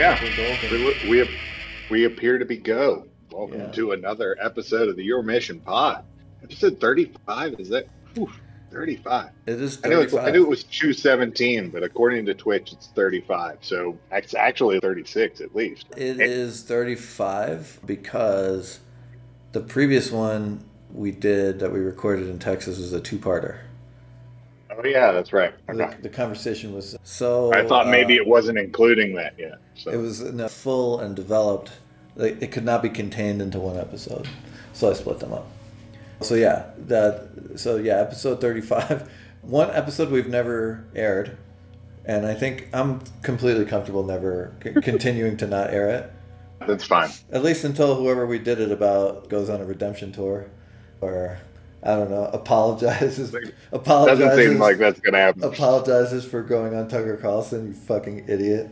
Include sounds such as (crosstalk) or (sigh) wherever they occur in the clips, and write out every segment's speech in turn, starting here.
Yeah, we we, we appear to be go. Welcome Yeah. to another episode of the Your Mission Pod. Episode thirty-five. Is that oof, thirty-five? It is I knew, it, 35. I knew it was two seventeen, but according to Twitch, it's thirty-five. So it's actually thirty-six at least. It is 35 because the previous one we did that we recorded in Texas was a two-parter. Oh yeah, that's right. The, Okay. the conversation was so. I thought maybe uh, it wasn't including that yet. So it was full and developed. Like, it could not be contained into one episode, so I split them up. So yeah, that. So yeah, episode 35. (laughs) One episode we've never aired, and I think I'm completely comfortable never c- (laughs) continuing to not air it. that's fine. At least until whoever we did it about goes on a redemption tour, or I don't know, apologizes. Apologizes. (laughs) Doesn't seem like that's gonna happen. apologizes for going on Tucker Carlson. You fucking idiot.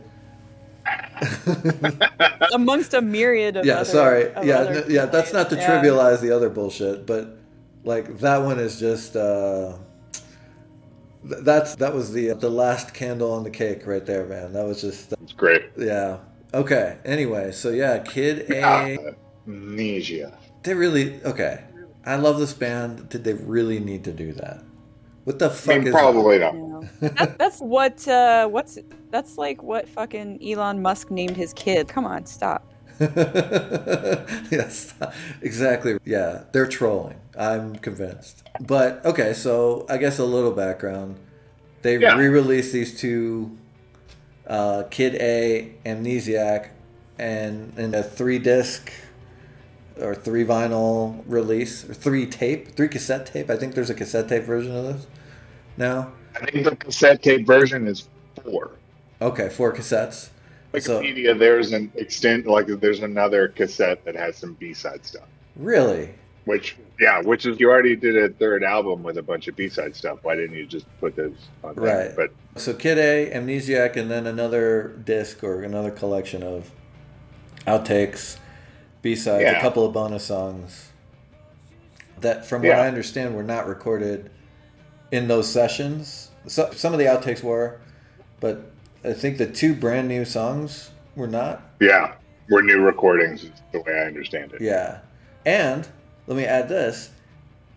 (laughs) amongst a myriad of yeah, other- sorry. of Yeah, other- n- yeah. That's not to Yeah. trivialize the other bullshit, but like that one is just. uh th- that's that was the the last candle on the cake right there, man. That was just It's great. yeah. Okay. Anyway, so yeah, Kid A. Ah, amnesia. They really okay. I love this band. Did they really need to do that? What the I fuck mean, is probably not. You know. that, that's what uh, what's that's like what fucking Elon Musk named his kid. Come on, stop. (laughs) yes, exactly. Yeah, they're trolling. I'm convinced. But okay, so I guess a little background. They Yeah. re-released these two, uh, Kid A, Amnesiac, and in a three-disc or three vinyl release or three tape, three cassette tape. I think there's a cassette tape version of this now. I think the cassette tape version is four. Okay, four cassettes. So Wikipedia, there's an extent like there's another cassette that has some B side stuff. really, Which yeah, which is you already did a third album with a bunch of B side stuff. Why didn't you just put those on there? Right. But So Kid A, Amnesiac, and then another disc or another collection of outtakes, B sides, a couple of bonus songs that, from what Yeah. I understand, were not recorded in those sessions. So, some of the outtakes were, but I think the two brand new songs were not. yeah, we're new recordings the way I understand it. Yeah. And let me add this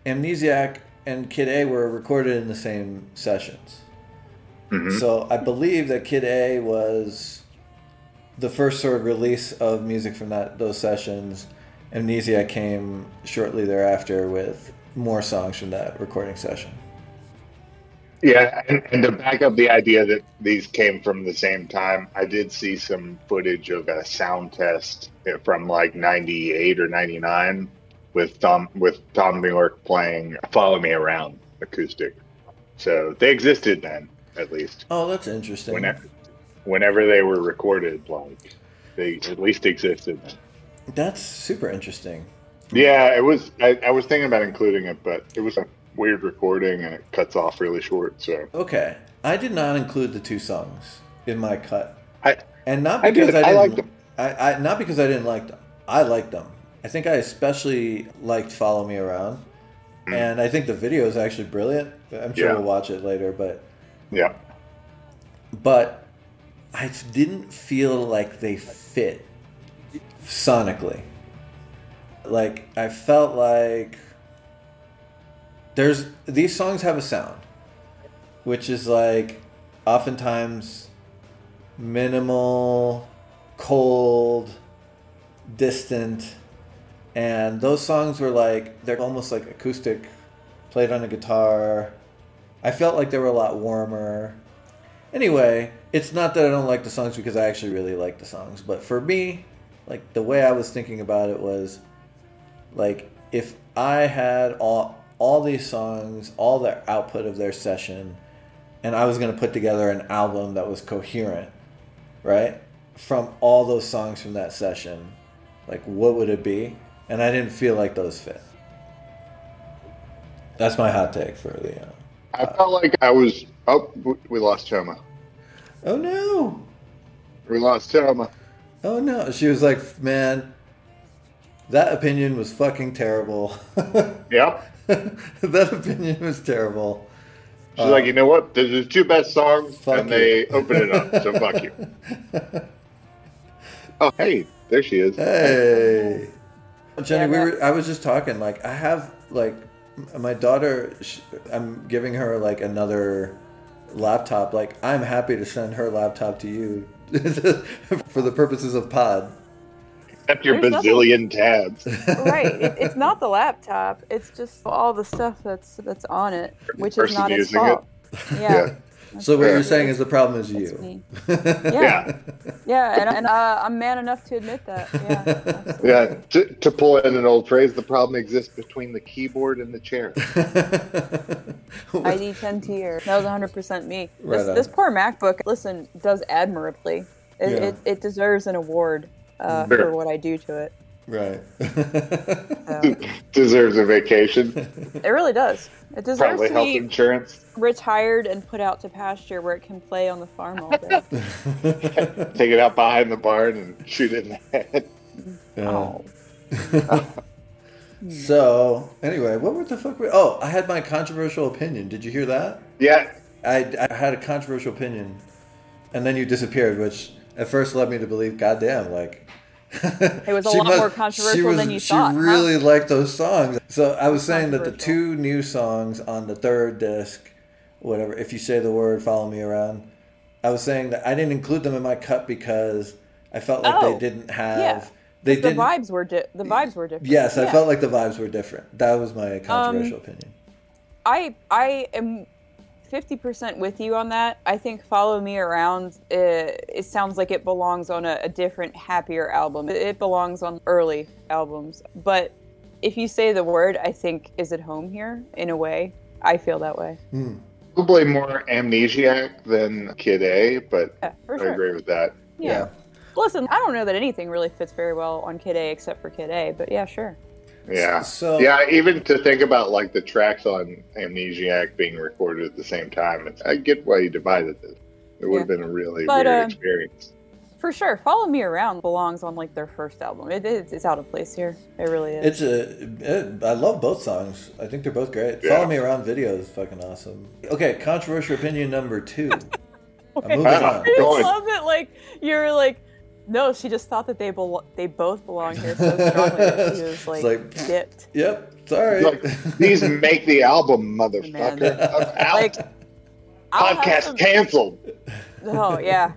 Amnesiac and Kid A were recorded in the same sessions. Mhm. So I believe that Kid A was the first sort of release of music from that those sessions. Amnesiac came shortly thereafter with more songs from that recording session. Yeah, and, and to back up the idea that these came from the same time, I did see some footage of a sound test from like '98 or '99 with Tom with Tom New York playing "Follow Me Around" acoustic. So they existed then, at least. Oh, that's interesting. Whenever, whenever they were recorded, like they at least existed. That's super interesting. Yeah, it was. I, I was thinking about including it, but it was a weird recording and it cuts off really short. So Okay, I did not include the two songs in my cut, I and not I because did. I, I didn't. I, I not because I didn't like them. I liked them. I think I especially liked "Follow Me Around," Mm. and I think the video is actually brilliant. I'm sure Yeah. we'll watch it later, but yeah. but I didn't feel like they fit sonically. Like I felt like there's these songs have a sound, which is like oftentimes minimal, cold, distant, and those songs were like they're almost like acoustic, played on a guitar. I felt like they were a lot warmer. Anyway, it's not that I don't like the songs because I actually really like the songs, but for me, like the way I was thinking about it was like if I had all all these songs, all the output of their session, and I was going to put together an album that was coherent, right? From all those songs from that session, like what would it be? And I didn't feel like those fit. That's my hot take for the. Uh, I felt like I was. Oh, we lost Toma. Oh no! We lost Toma. Oh no! She was like, "Man, that opinion was fucking terrible. (laughs) Yep. that opinion was terrible." She's Uh, like, you know what? These are the two best songs, Fuck and they open it up. So fuck you. (laughs) Oh, hey, there she is. Hey, Jenny, Yeah, we were. I was just talking. Like, I have like my daughter. sh I'm giving her like another laptop. Like, I'm happy to send her laptop to you (laughs) for the purposes of pod. Except your There's nothing- bazillion tabs. right. It, (laughs) it's not the laptop. It's just all the stuff that's that's on it, which is not his using it. fault. (laughs) Yeah. So what fair. you're saying is the problem is That's you. me. (laughs) Yeah. Yeah. Yeah, and, and uh, I'm man enough to admit that. Yeah. absolutely. Yeah, to, to pull in an old phrase, the problem exists between the keyboard and the chair. (laughs) ID 10 tier. That was 100% me. Right This, this poor MacBook, listen, does admirably. It, Yeah. it, it deserves an award uh, for what I do to it. Right. So, (laughs) Deserves a vacation, it really does. It deserves probably to health be insurance. retired and put out to pasture where it can play on the farm all day. (laughs) Take it out behind the barn and shoot it in the head. Yeah. Oh. (laughs) Hmm. So anyway, what were the fuck? Were, oh, I had my controversial opinion. Did you hear that? Yeah, I, I had a controversial opinion, and then you disappeared, which at first led me to believe, goddamn, like It was a (laughs) lot must- more controversial was- than you she thought, huh? really liked those songs. So I was saying that the two new songs on the third disc, whatever, if you say the word, follow me around. I was saying that I didn't include them in my cut because I felt like Oh, they didn't have. yeah. They the didn't. the vibes were di- the vibes were different. Yes, I Yeah. Um, felt like the vibes were different. That was my controversial opinion. I I am fifty percent with you on that. I think "Follow Me Around" uh, it sounds like it belongs on a, a different, happier album. It, it belongs on early albums, but if you say the word, I think is it home here in a way. I feel that way. Hmm. probably more amnesiac than Kid A, but Yeah, for I sure. agree with that. Yeah. Listen, I don't know that anything really fits very well on Kid A except for Kid A, but yeah, sure. Yeah. So Yeah, even to think about like the tracks on Amnesiac being recorded at the same time, it's, I get why you divided it. It would have been a really But, weird uh, experience. For sure, "Follow Me Around" belongs on like their first album. It, it, it's out of place here. It really is. It's a. It, I love both songs. I think they're both great. Yeah. Follow Me Around video is fucking awesome. Okay, controversial opinion number two. (laughs) I'm moving on. I just love it. Like you're like, no, she just thought that they belo- they both belong here so strongly that she (laughs) was like, like- dipped. Yep. Sorry. Like, these make the album, motherfucker. I'm (laughs) out. Like, Podcast some- canceled. Oh yeah,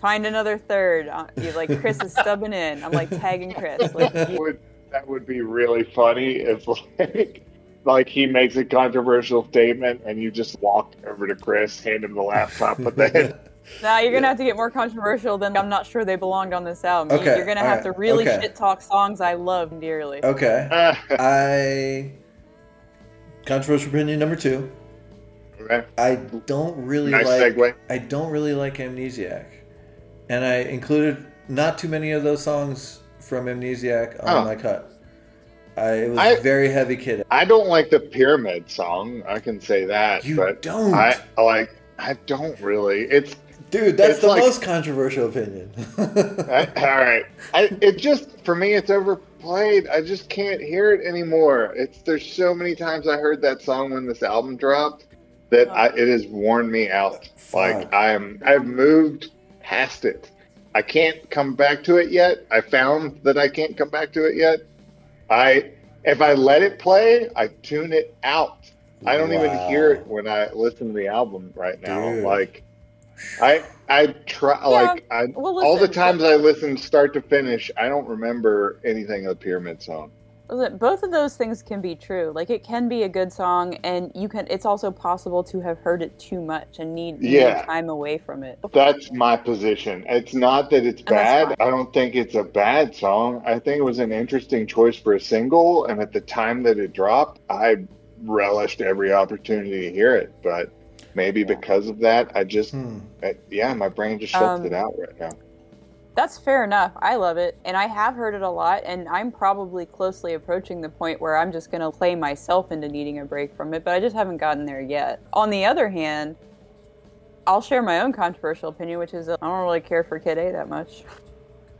find another third. Uh, you like Chris is stubbing in. I'm like tagging Chris. Like, That would, that would be really funny if like like he makes a controversial statement and you just walk over to Chris, hand him the laptop, but then (laughs) now you're gonna have to get more controversial than I'm not sure they belonged on this album. You- Okay, You're gonna have alright, to really okay. shit talk songs I love dearly. okay. (laughs) I. Controversial opinion number two. okay. I don't really nice like. segue. I don't really like Amnesiac, and I included not too many of those songs from Amnesiac on Oh. my cut. I, it was I- very heavy kid. I don't like the pyramid song. I can say that. You but don't? I like. I don't really. It's Dude, that's It's the like- most controversial opinion. (laughs) I, all right. I, it just for me, it's overplayed. I just can't hear it anymore. It's there's so many times I heard that song when this album dropped that I, it has worn me out. Like I am, I've moved past it. I can't come back to it yet. I found that I can't come back to it yet. I if I let it play, I tune it out. I don't even hear it when I listen to the album right now. Dude. Like I I try like I Well, all the times I listen start to finish, I don't remember anything of the Pyramid Song. Both of those things can be true. Like it can be a good song, and you can. It's also possible to have heard it too much and need, need Yeah. time away from it. That's my position. It's not that it's And bad. I don't think it's a bad song. I think it was an interesting choice for a single, and at the time that it dropped, I relished every opportunity to hear it. But maybe because of that, I just, Hmm. I, yeah, my brain just shuts Um, it out right now. That's fair enough. I love it, and I have heard it a lot, and I'm probably closely approaching the point where I'm just gonna play myself into needing a break from it, but I just haven't gotten there yet. On the other hand, I'll share my own controversial opinion, which is uh, I don't really care for Kid A that much.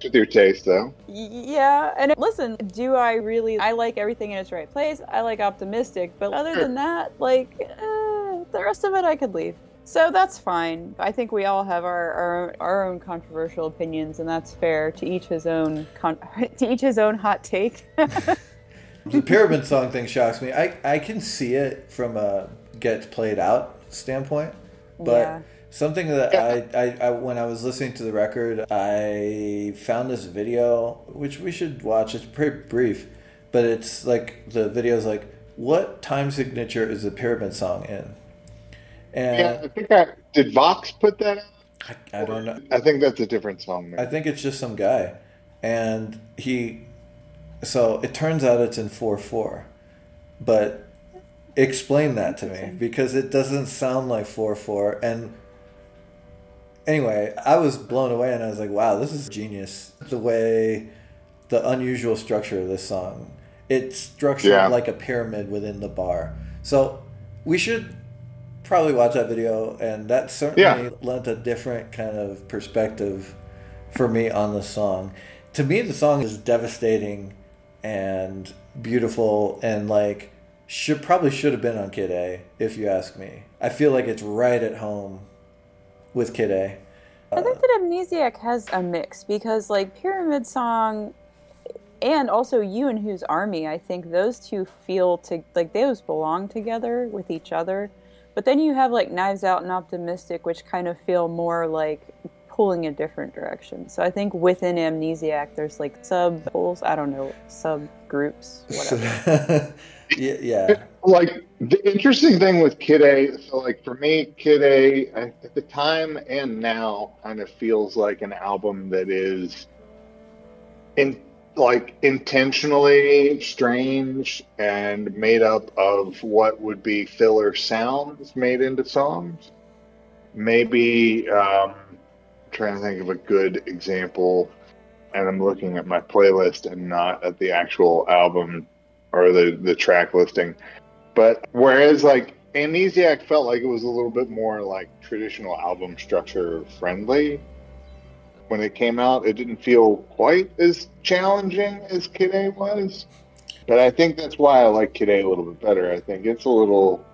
With your taste, though. Yeah, and listen, do I really? I like everything in its right place. I like optimistic, but other Sure. than that, like, uh, the rest of it I could leave. So that's fine. I think we all have our our, our own controversial opinions, and that's fair. To each his own. Con- (laughs) to each his own hot take. (laughs) the pyramid song thing shocks me. I, I can see it from a gets played out standpoint, but Yeah. something that I, I, I when I was listening to the record, I found this video which we should watch. It's pretty brief, but it's like the video's like what time signature is the pyramid song in, and Yeah, I think I did. Vox put that. I, I don't know. I think that's a different song. I think it's just some guy, and he. So it turns out it's in four four, but explain that to me because it doesn't sound like four four. And anyway, I was blown away, and I was like, "Wow, this is genius!" The way, the unusual structure of this song. It's structured Yeah. like a pyramid within the bar. So we should probably watch that video, and that certainly Yeah. lent a different kind of perspective for me on the song. To me, the song is devastating and beautiful, and like should probably should have been on Kid A, if you ask me. I feel like it's right at home with Kid A. I think that Amnesiac has a mix because, like, Pyramid Song and also You and Whose Army, I think those two feel to like those belong together with each other. But then you have like Knives Out and Optimistic, which kind of feel more like pulling a different direction. So I think within Amnesiac, there's like sub pulls. I don't know subgroups, (laughs) whatever. yeah, yeah. like the interesting thing with Kid A. So, like for me, Kid A at the time and now kind of feels like an album that is in like intentionally strange and made up of what would be filler sounds made into songs. Maybe um, trying to think of a good example, and I'm looking at my playlist and not at the actual album or the the track listing. But whereas like Amnesiac felt like it was a little bit more like traditional album structure friendly when it came out, it didn't feel quite as challenging as Kid A was. But I think that's why I like Kid A a little bit better. I think it's a little,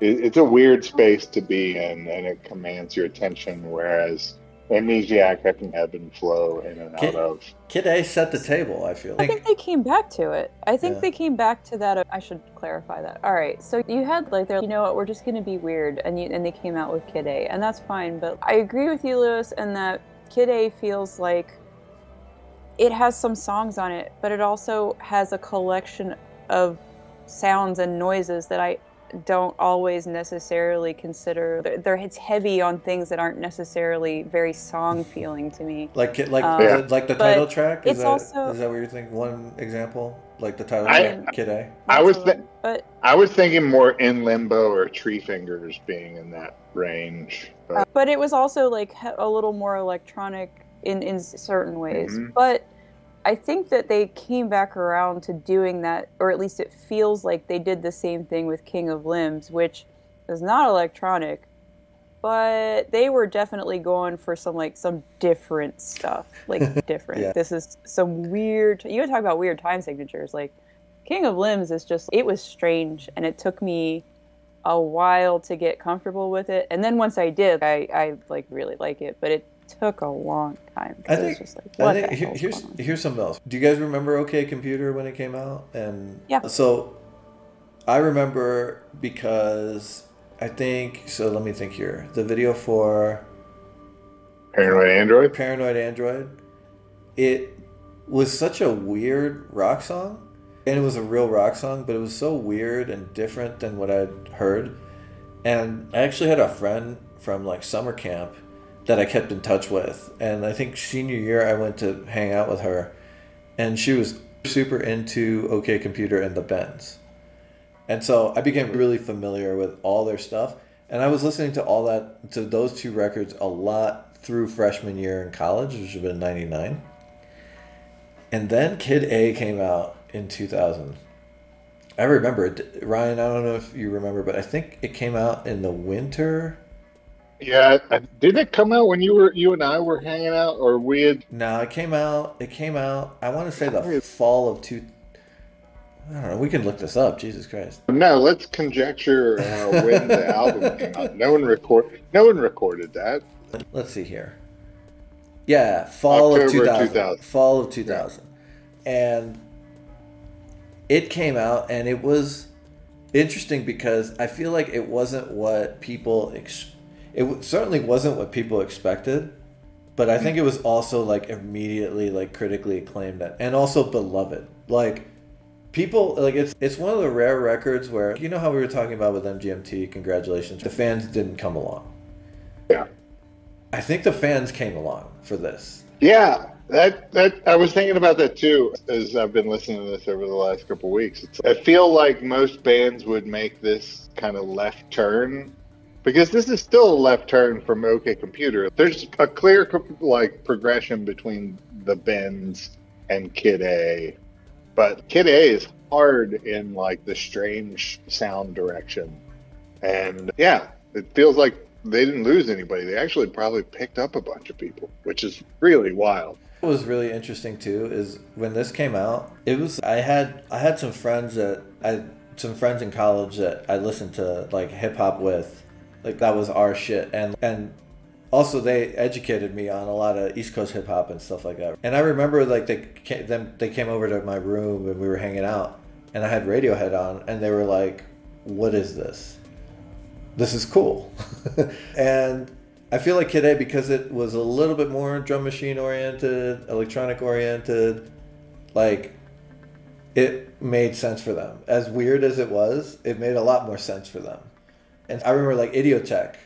it, it's a weird space to be in, and it commands your attention. Whereas Amnesiac, I can ebb and flow in and out Kid- of. Kid A set the table, I feel I think they came back to it. I think Yeah. they came back to that. I should clarify that. All right, so you had like they're you know what we're just gonna be weird, and you and they came out with Kid A, and that's fine. But I agree with you, Lewis, in that Kid A feels like it has some songs on it, but it also has a collection of sounds and noises that I don't always necessarily consider. They're, they're it's heavy on things that aren't necessarily very song feeling to me. Like, like, Um, the, like the but title track. Is it's that, also- is that what you're thinking? One example, like the title I- track, Kid A. I was That's thi- one. but I was thinking more in limbo or tree fingers being in that range. But Uh, but it was also like a little more electronic in in certain ways Mhm. but i think that they came back around to doing that or at least it feels like they did the same thing with king of limbs which is not electronic but they were definitely going for some like some different stuff like (laughs) different Yeah. this is some weird you talk about weird time signatures like king of limbs is just it was strange and it took me a while to get comfortable with it and then once i did i i like really like it but it took a long time. I it think, was just like I what think the here- hell's here's going on? here's something else. Do you guys remember OK Computer when it came out? And Yeah. So I remember because I think so. Let me think here. The video for Paranoid Android. Paranoid Android, it was such a weird rock song, and it was a real rock song, but it was so weird and different than what I'd heard. And I actually had a friend from like summer camp that I kept in touch with, and I think senior year I went to hang out with her, and she was super into OK Computer and the Bends. And so I became really familiar with all their stuff. And I was listening to all that, to those two records a lot through freshman year in college, which would have been 99. And then Kid A came out in 2000. I remember it. Ryan, I don't know if you remember, but I think it came out in the winter. Yeah, did it come out when you were you and I were hanging out, or we had? No, it came out, it came out, I want to say the fall of two. I don't know. We can look this up. Jesus Christ. No, let's conjecture uh, when the (laughs) album came out. No one record. No one recorded that. Let's see here. Yeah, fall of 2000, 2000. Fall of 2000. And it came out and it was interesting because I feel like it wasn't what people ex- it certainly wasn't what people expected, but I think it was also like immediately like critically acclaimed and- also beloved. Like people like it's it's one of the rare records where you know how we were talking about with MGMT, congratulations. The fans didn't come along. Yeah. I think the fans came along for this. Yeah, that that I was thinking about that too as I've been listening to this over the last couple of weeks. It's, I feel like most bands would make this kind of left turn because this is still a left turn from OK Computer. There's a clear like progression between the Bends and Kid A, but Kid A is hard in like the strange sound direction, and yeah, it feels like they didn't lose anybody. They actually probably picked up a bunch of people, which is really wild. What was really interesting too is when this came out, it was I had I had some friends that I some friends in college that I listened to like hip hop with, like that was our shit, and and also they educated me on a lot of East Coast hip hop and stuff like that. And I remember like they came, them they came over to my room and we were hanging out, and I had Radiohead on, and they were like, "What is this? This is cool," (laughs) and I feel like A because it was a little bit more drum machine oriented, electronic oriented, like it made sense for them. As weird as it was, it made a lot more sense for them. And I remember like Idioteque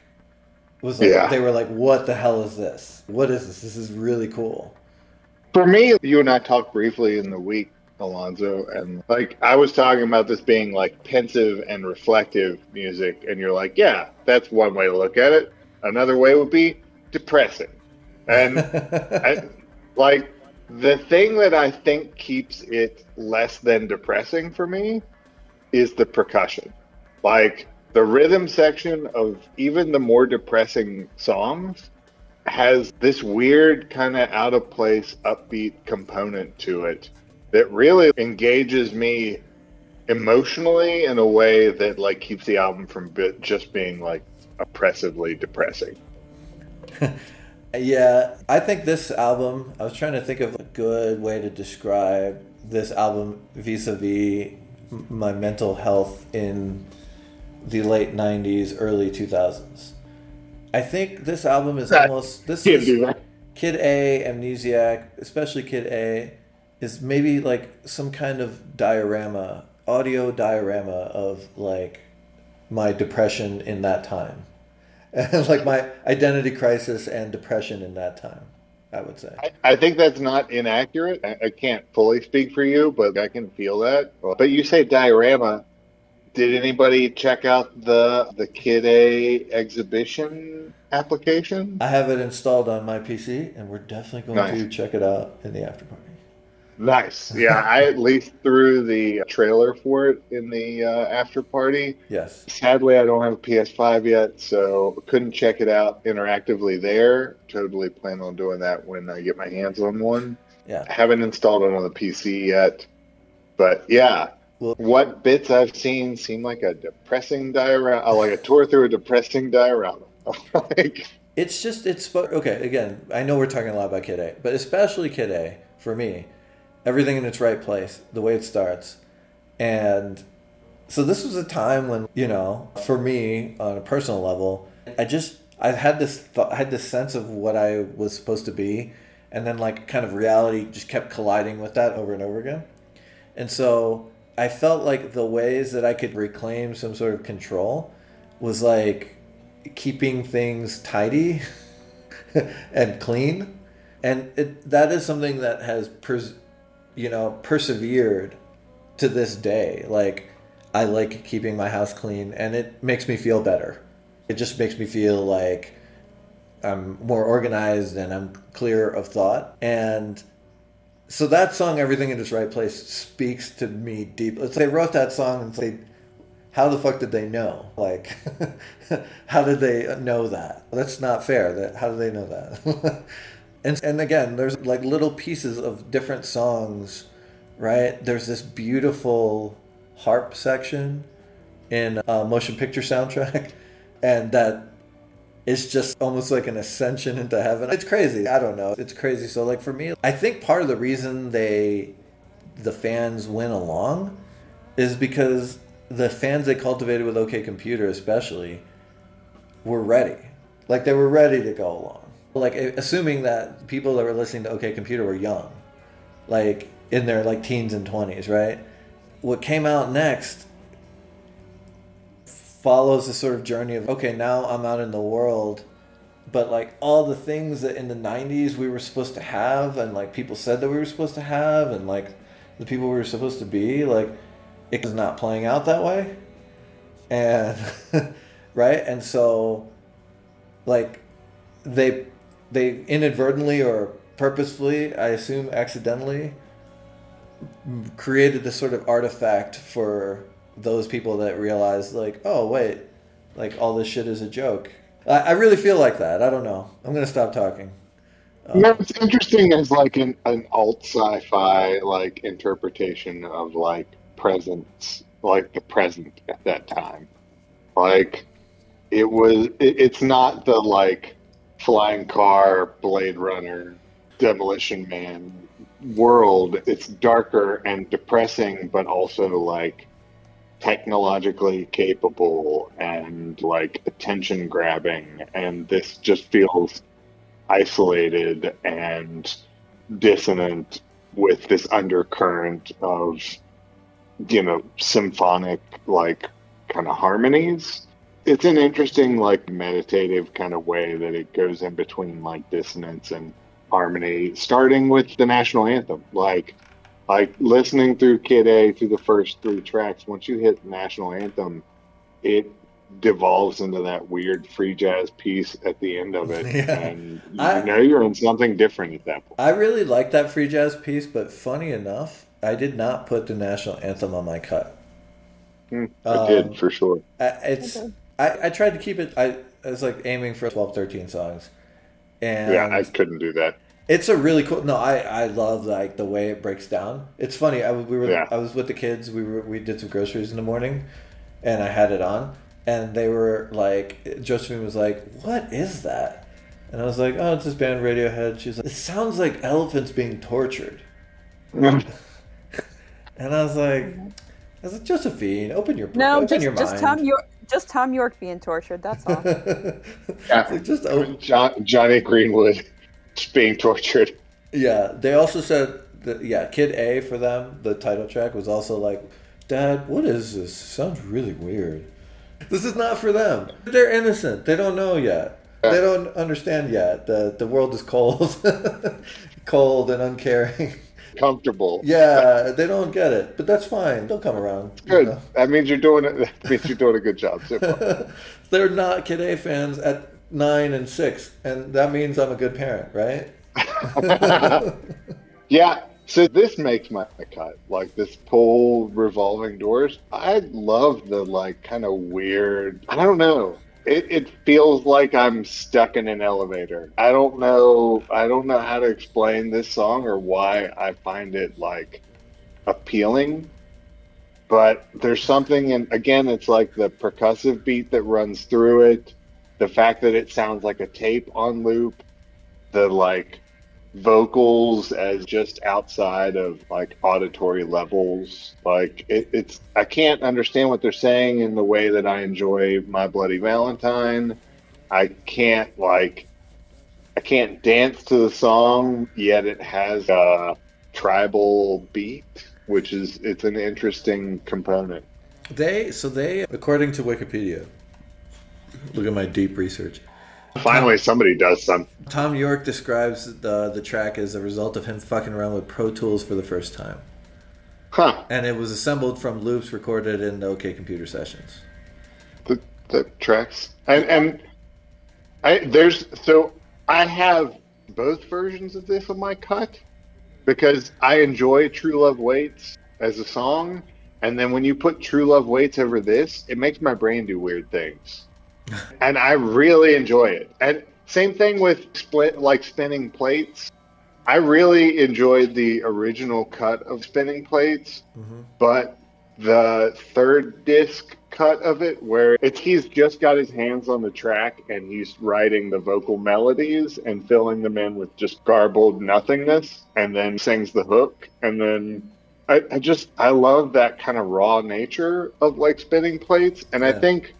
was like Yeah. they were like, "What the hell is this? What is this? This is really cool." For me, you and I talked briefly in the week, Alonso, and like I was talking about this being like pensive and reflective music, and you're like, yeah, that's one way to look at it. Another way would be depressing. And (laughs) I, like the thing that I think keeps it less than depressing for me is the percussion. Like the rhythm section of even the more depressing songs has this weird kind of out of place upbeat component to it that really engages me emotionally in a way that like keeps the album from just being like oppressively depressing. (laughs) Yeah, I think this album, I was trying to think of a good way to describe this album vis a vis my mental health in the late 90s, early 2000s. I think this album is That- almost, this is. Kid A, Amnesiac, especially Kid A, is maybe like some kind of diorama, audio diorama of like my depression in that time. And (laughs) like my identity crisis and depression in that time, I would say. I, I think that's not inaccurate. I, I can't fully speak for you, but I can feel that. But you say diorama. Did anybody check out the the Kid A exhibition application? I have it installed on my PC, and we're definitely going Nice. to check it out in the after party. Nice. Yeah, I at (laughs) least threw the trailer for it in the uh, after party. Yes. Sadly, I don't have a PS5 yet, so couldn't check it out interactively there. Totally plan on doing that when I get my hands on one. Yeah. I haven't installed it on the PC yet, but yeah. Well- what bits I've seen seem like a depressing diorama, uh, like a tour through a depressing diorama. (laughs) like, It's just it's okay. Again, I know we're talking a lot about Kid A, but especially Kid A for me, everything in its right place, the way it starts, and so this was a time when you know, for me on a personal level, I just I had this th- I had this sense of what I was supposed to be, and then like kind of reality just kept colliding with that over and over again, and so I felt like the ways that I could reclaim some sort of control was like keeping things tidy (laughs) and clean. And it, that is something that has pers- you know persevered to this day. Like i like keeping my house clean and it makes me feel better. It just makes me feel like i'm more organized and i'm clear of thought. And so that song everything in its right place speaks to me deep it's they wrote that song and say how the fuck did they know? Like, (laughs) how did they know that? That's not fair. That how do they know that? (laughs) and and again, there's like little pieces of different songs right? There's this beautiful harp section in a motion picture soundtrack, (laughs) and that is just almost like an ascension into heaven. It's crazy. I don't know. It's crazy. So like for me, I think part of the reason they the fans went along is because the fans they cultivated with OK Computer especially were ready. Like they were ready to go along. Like assuming that people that were listening to OK Computer were young. Like in their like teens and 20s, right? What came out next follows the sort of journey of okay, now I'm out in the world, but like all the things that in the 90s we were supposed to have and like people said that we were supposed to have and like the people we were supposed to be, like it is not playing out that way. And (laughs) right? And so like they they inadvertently or purposefully, I assume accidentally created this sort of artifact for those people that realize like, oh wait, like all this shit is a joke. I, I really feel like that. I don't know. I'm gonna stop talking. Um, no, it's interesting as like an, an alt sci-fi like interpretation of like presence, like the present at that time. Like it was, it, it's not the like flying car, Blade Runner, Demolition Man world. It's darker and depressing, but also like technologically capable and like attention grabbing and this just feels isolated and dissonant with this undercurrent of you know symphonic like kind of harmonies. It's an interesting like meditative kind of way that it goes in between like dissonance and harmony starting with the national anthem. Like like listening through Kid A through the first three tracks, once you hit national anthem, it devolves into that weird free jazz piece at the end of it, (laughs) yeah. and you I, know you're in something different at that point. I really like that free jazz piece, but funny enough, I did not put the national anthem on my cut. Hmm, I um, did for sure. I, it's I, I tried to keep it. I, I was like aiming for 12, 13 songs, and yeah, I couldn't do that. It's a really cool. No, I I love like the way it breaks down. It's funny. I we were yeah. I was with the kids. We were we did some groceries in the morning, and I had it on, and they were like, Josephine was like, "What is that?" And I was like, "Oh, it's this band Radiohead." She's like, "It sounds like elephants being tortured." (laughs) and I was like, "I was like, Josephine, open your no, open just your just Thom Yorke, just Thom Yorke being tortured. That's all. (laughs) yeah, like just open. John, Jonny Greenwood being tortured. Yeah, they also said that yeah, Kid A for them, the title track was also like, Dad, what is this? Sounds really weird. This is not for them. They're innocent. They don't know yet. They don't understand yet. The the world is cold, (laughs) cold and uncaring. Comfortable. Yeah, they don't get it, but that's fine. They'll come around. Good. You know? That means you're doing it. (laughs) That means you're doing a good job. So (laughs) They're not Kid A fans at nine and six, and that means I'm a good parent, right? (laughs) yeah. So this makes my cut like this pull revolving doors. I love the like kind of weird. I don't know. It, it feels like I'm stuck in an elevator. I don't know. I don't know how to explain this song or why I find it like appealing. But there's something, and again, it's like the percussive beat that runs through it the fact that it sounds like a tape on loop, the like vocals as just outside of like auditory levels. Like it, it's, I can't understand what they're saying in the way that I enjoy My Bloody Valentine. I can't like, I can't dance to the song, yet it has a tribal beat, which is, it's an interesting component. They, so they, according to Wikipedia, Look at my deep research. Finally, somebody does some. Thom Yorke describes the the track as a result of him fucking around with Pro Tools for the first time. Huh. And it was assembled from loops recorded in the OK Computer sessions. The the tracks and and I there's so I have both versions of this on my cut because I enjoy True Love Waits as a song, and then when you put True Love Waits over this, it makes my brain do weird things (laughs) and I really enjoy it. And same thing with split like spinning plates. I really enjoyed the original cut of Spinning Plates, hmm but the third disc cut of it, where it's he's just got his hands on the track and he's writing the vocal melodies and filling them in with just garbled nothingness, and then sings the hook, and then. I, I just I love that kind of raw nature of like spinning plates, and I think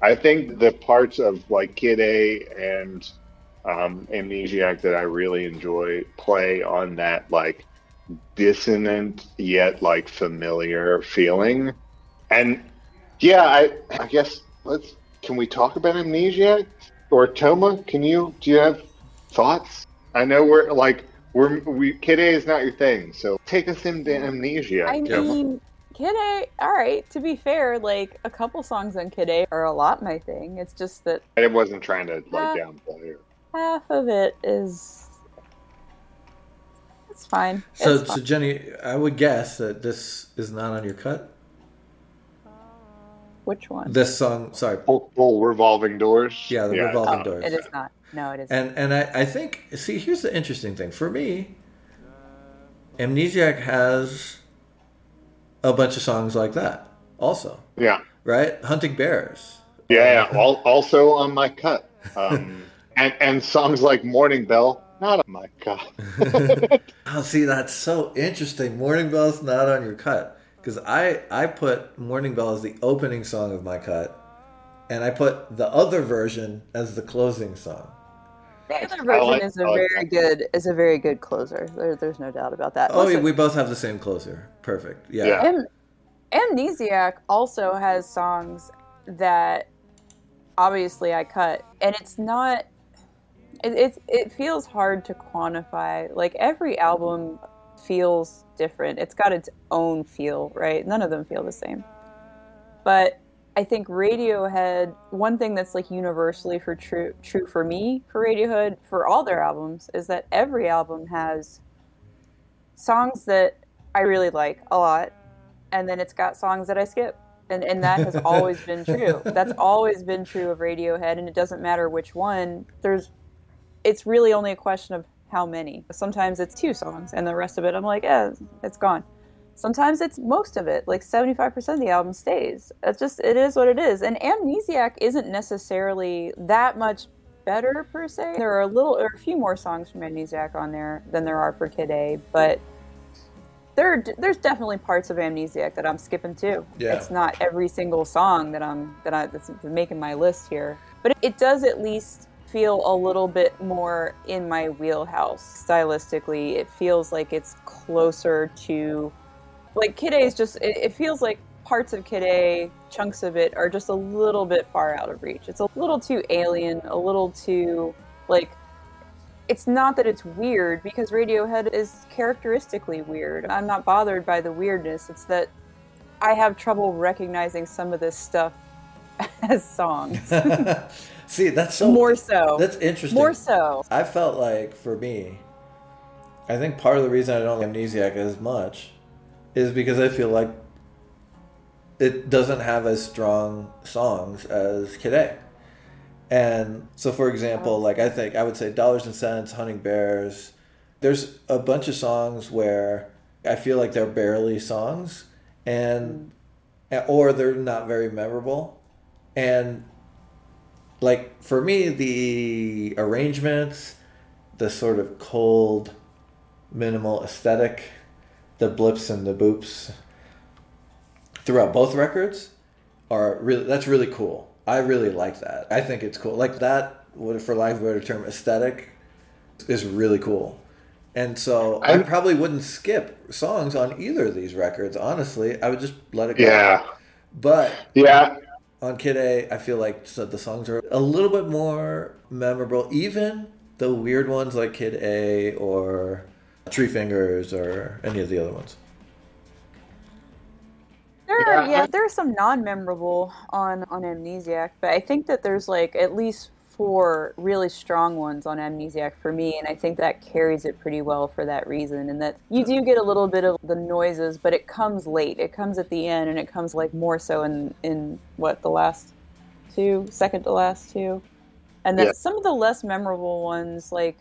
I think the parts of like Kid A and um, Amnesiac that I really enjoy play on that like dissonant yet like familiar feeling. And yeah, I I guess let's can we talk about Amnesiac or Toma? Can you do you have thoughts? I know we're like we're we Kid A is not your thing, so take us into Amnesiac. I Toma. mean, Kid A, alright, to be fair, like, a couple songs on Kid A are a lot my thing. It's just that I wasn't trying to like Yeah. downplay it. half of it is. It's fine. So, It's so fine. Jenny, I would guess that this is not on your cut. Uh, which one? This song, sorry, Full, full revolving doors. Yeah, the it's revolving not. doors. It is not. No, it is. and and I, I think see here's the interesting thing for me. Amnesiac has a bunch of songs like that, also, Yeah. right? Hunting Bears. Yeah, yeah. Also on my cut. Um, (laughs) and and songs like Morning Bell, not on my cut. (laughs) Oh, see, that's so interesting. Morning Bell's not on your cut because I I put Morning Bell as the opening song of my cut, and I put the other version as the closing song. The other version like- is a I like very good is a very good closer. There, there's no doubt about that. Oh, yeah, Listen, we both have the same closer. Perfect. Yeah. Yeah. Am- Amnesiac also has songs that obviously I cut, and it's not. It, it it feels hard to quantify. Like every album feels different. It's got its own feel, right? None of them feel the same. But I think Radiohead. One thing that's like universally for true true for me for Radiohead for all their albums is that every album has songs that I really like a lot, and then it's got songs that I skip. And, and that has always been true. (laughs) That's always been true of Radiohead, and it doesn't matter which one. There's, it's really only a question of how many. Sometimes it's two songs, and the rest of it, I'm like, eh, it's gone. Sometimes it's most of it, like 75% of the album stays. It's just, it is what it is. And Amnesiac isn't necessarily that much better per se. There are a little, are a few more songs from Amnesiac on there than there are for Kid A, but there, there's definitely parts of Amnesiac that I'm skipping too. Yeah. It's not every single song that I'm that I that's making my list here, but it does at least feel a little bit more in my wheelhouse stylistically. It feels like it's closer to like Kid A is just it, it feels like parts of Kid A, chunks of it are just a little bit far out of reach. It's a little too alien, a little too like it's not that it's weird because Radiohead is characteristically weird. I'm not bothered by the weirdness. It's that I have trouble recognizing some of this stuff (laughs) as songs. (laughs) See, that's so More so. That's interesting. More so. I felt like for me, I think part of the reason I don't like Amnesiac as much is because I feel like it doesn't have as strong songs as Kid. And so, for example, like I think I would say Dollars and Cents, Hunting Bears, there's a bunch of songs where I feel like they're barely songs and or they're not very memorable. And like for me the arrangements the sort of cold minimal aesthetic the blips and the boops throughout both records are really that's really cool. I really like that. I think it's cool. Like that what for lack of a better term aesthetic is really cool. And so I, I- probably wouldn't skip songs on either of these records honestly. I would just let it go. Yeah. but Yeah. on Kid A, I feel like so the songs are a little bit more memorable, even the weird ones like Kid A or Tree Fingers or any of the other ones. There are, Yeah, yeah, there are some non-memorable on on Amnesiac, but I think that there's like at least four really strong ones on Amnesiac for me, and I think that carries it pretty well for that reason. And that you do get a little bit of the noises, but it comes late. It comes at the end, and it comes like more so in in what the last two, second to last two, and then Yeah. some of the less memorable ones, like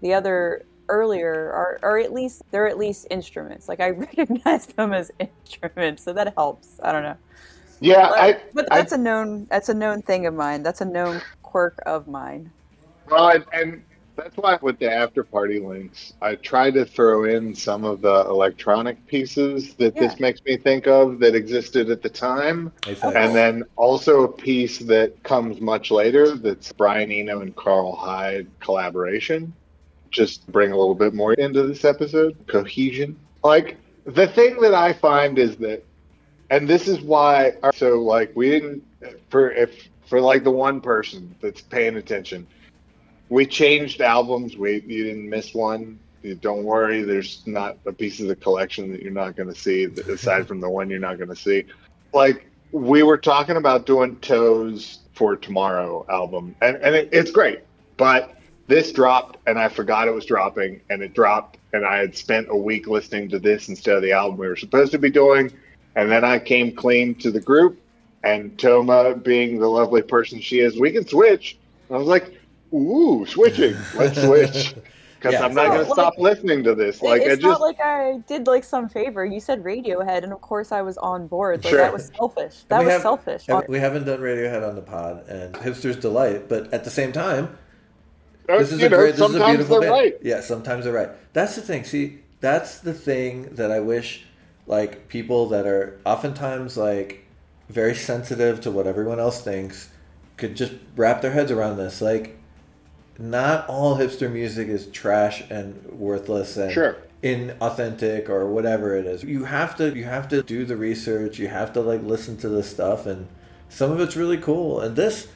the other earlier are, are at least they're at least instruments. Like I (laughs) recognize them as instruments, so that helps. I don't know. Yeah, But, I, but that's a known that's a known thing of mine. That's a known quirk of mine. Well, and, and that's why with the after party links, I try to throw in some of the electronic pieces that Yeah. this makes me think of that existed at the time. Exactly. And then also a piece that comes much later that's Brian Eno and Karl Hyde collaboration. Just bring a little bit more into this episode cohesion. Like, the thing that I find is that, and this is why, so like, we didn't, for if, for like the one person that's paying attention, we changed albums. We you didn't miss one. You don't worry. There's not a piece of the collection that you're not going to see aside from the one you're not going to see. Like we were talking about doing Toes for Tomorrow album, and and it, it's great. But this dropped, and I forgot it was dropping, and it dropped, and I had spent a week listening to this instead of the album we were supposed to be doing, and then I came clean to the group, and Toma, being the lovely person she is, we can switch. I was like, ooh, switching. Let's switch. (laughs) Because Yeah. I'm not No, going to stop listening to this. Like, it's I just. not like I did like some favor. You said Radiohead, and of course I was on board. Like Sure. that was selfish. That was have- selfish. we haven't done Radiohead on the pod, and hipsters delight. But at the same time, this is you a know, great, this is a sometimes beautiful they're band. right. Yeah, sometimes they're right. That's the thing. See, that's the thing that I wish, like people that are oftentimes like very sensitive to what everyone else thinks, could just wrap their heads around this. Like, not all hipster music is trash and worthless and Sure. inauthentic or whatever it is. You have to you have to do the research. You have to like listen to this stuff, and some of it's really cool. And this,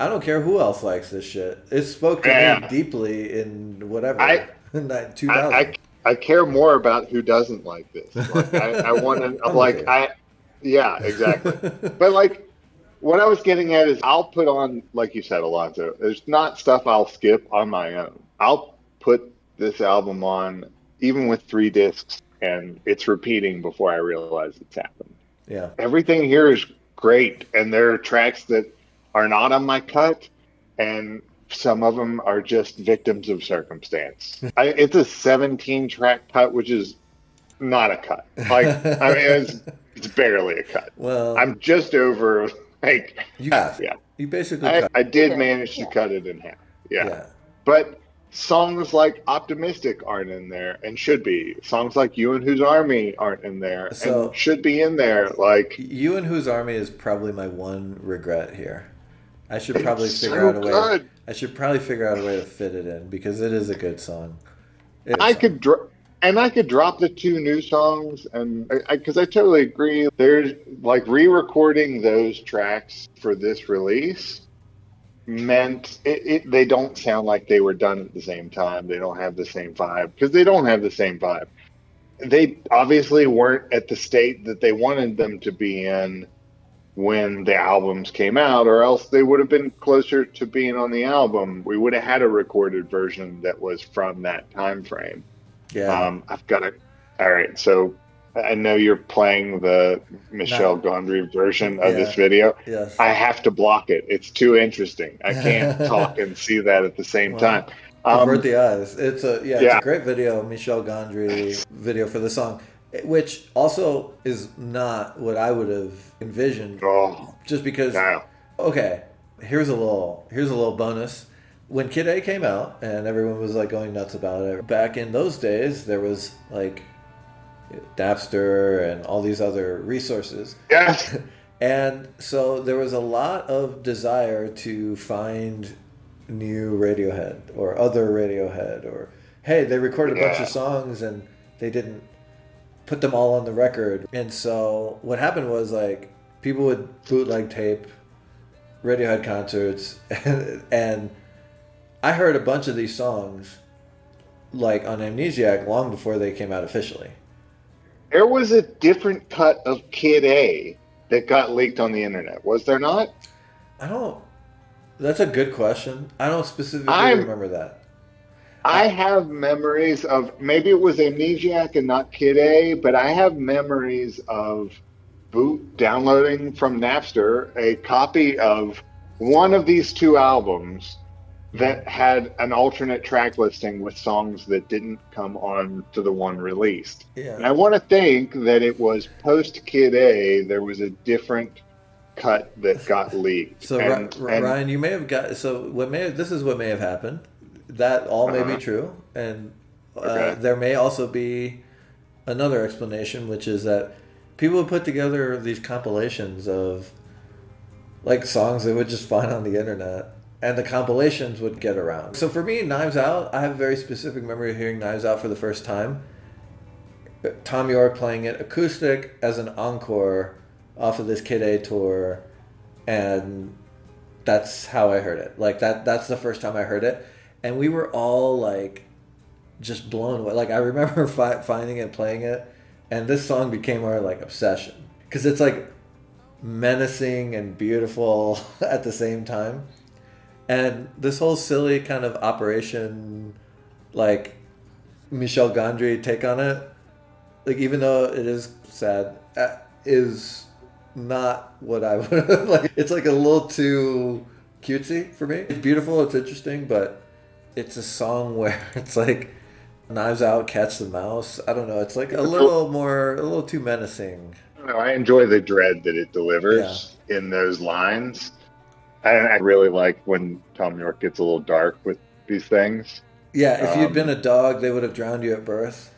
I don't care who else likes this shit. It spoke to Yeah. me deeply in whatever I- (laughs) in that two thousand. I, I, I care more about who doesn't like this. Like, I, I (laughs) want to, I'm like, I, yeah, exactly. (laughs) But like, what I was getting at is, I'll put on, like you said, Alonso. There's not stuff I'll skip on my own. I'll put this album on, even with three discs, and it's repeating before I realize it's happened. yeah, Everything here is great, and there are tracks that are not on my cut, and some of them are just victims of circumstance. (laughs) I, it's a 17 track cut, which is not a cut. Like, I mean, it's, (laughs) it's barely a cut. well, I'm just over, like, you have yeah. you basically I, cut. I did Yeah. manage to Yeah. cut it in half. yeah. Yeah. But songs like Optimistic aren't in there and should be. Songs like You and Whose Army aren't in there So- and should be in there. Like, You and Whose Army is probably my one regret here. I should It's probably figure so out a way. good. I should probably figure out a way to fit it in because it is a good song. I could dro- and I could drop the two new songs, and because I, totally agree, there's like re-recording those tracks for this release meant it, it. They don't sound like they were done at the same time. They don't have the same vibe because they don't have the same vibe. They obviously weren't at the state that they wanted them to be in when the albums came out, or else they would have been closer to being on the album. We would have had a recorded version that was from that time frame. Yeah. Um, I've got it. All right, so I know you're playing the Michel Gondry version of this video. yes. I have to block it. It's too interesting. I can't (laughs) talk and see that at the same Wow. time. Um, Avert the eyes. It's a yeah, It's a great video. Michel Gondry video for the song, which also is not what I would have envisioned. oh, Just because. no. Okay, here's a little here's a little bonus. When Kid A came out and everyone was like going nuts about it, back in those days there was like Napster and all these other resources. Yes. (laughs) And so there was a lot of desire to find new Radiohead or other Radiohead or hey, they recorded a bunch of songs and they didn't put them all on the record. And so what happened was like people would bootleg tape Radiohead concerts and, (laughs) and I heard a bunch of these songs like on Amnesiac long before they came out officially. There was a different cut of Kid A that got leaked on the internet, was there not? I don't. That's a good question. I don't specifically I'm- remember that. I have memories of maybe it was Amnesiac and not Kid A, but I have memories of boot downloading from Napster a copy of one of these two albums that had an alternate track listing with songs that didn't come on to the one released. And I want to think that it was post Kid A, there was a different cut that got leaked. So and, Ri- and- Ryan, you may have got so what may have, this is what may have happened. That all may be Uh-huh. true, and uh, Okay. there may also be another explanation, which is that people would put together these compilations of like songs they would just find on the internet, and the compilations would get around. So for me, Knives Out, I have a very specific memory of hearing Knives Out for the first time. Thom Yorke playing it acoustic as an encore off of this Kid A tour, and that's how I heard it. Like that that's the first time I heard it, and we were all like just blown away. Like I remember (laughs) fi- finding it, playing it, and this song became our like obsession because it's like menacing and beautiful (laughs) at the same time, and this whole silly kind of operation, like Michel Gondry take on it, like even though it is sad, uh, is not what I (laughs) would like. It's like a little too cutesy for me. It's beautiful, it's interesting, but it's a song (laughs) where it's like Knives Out, Catch the Mouse. I don't know. It's like a little more, a little too menacing. I I enjoy the dread that it delivers in those lines. And I really like when Thom Yorke gets a little dark with these things. Yeah, if you'd Um, been a dog, they would have drowned you at birth.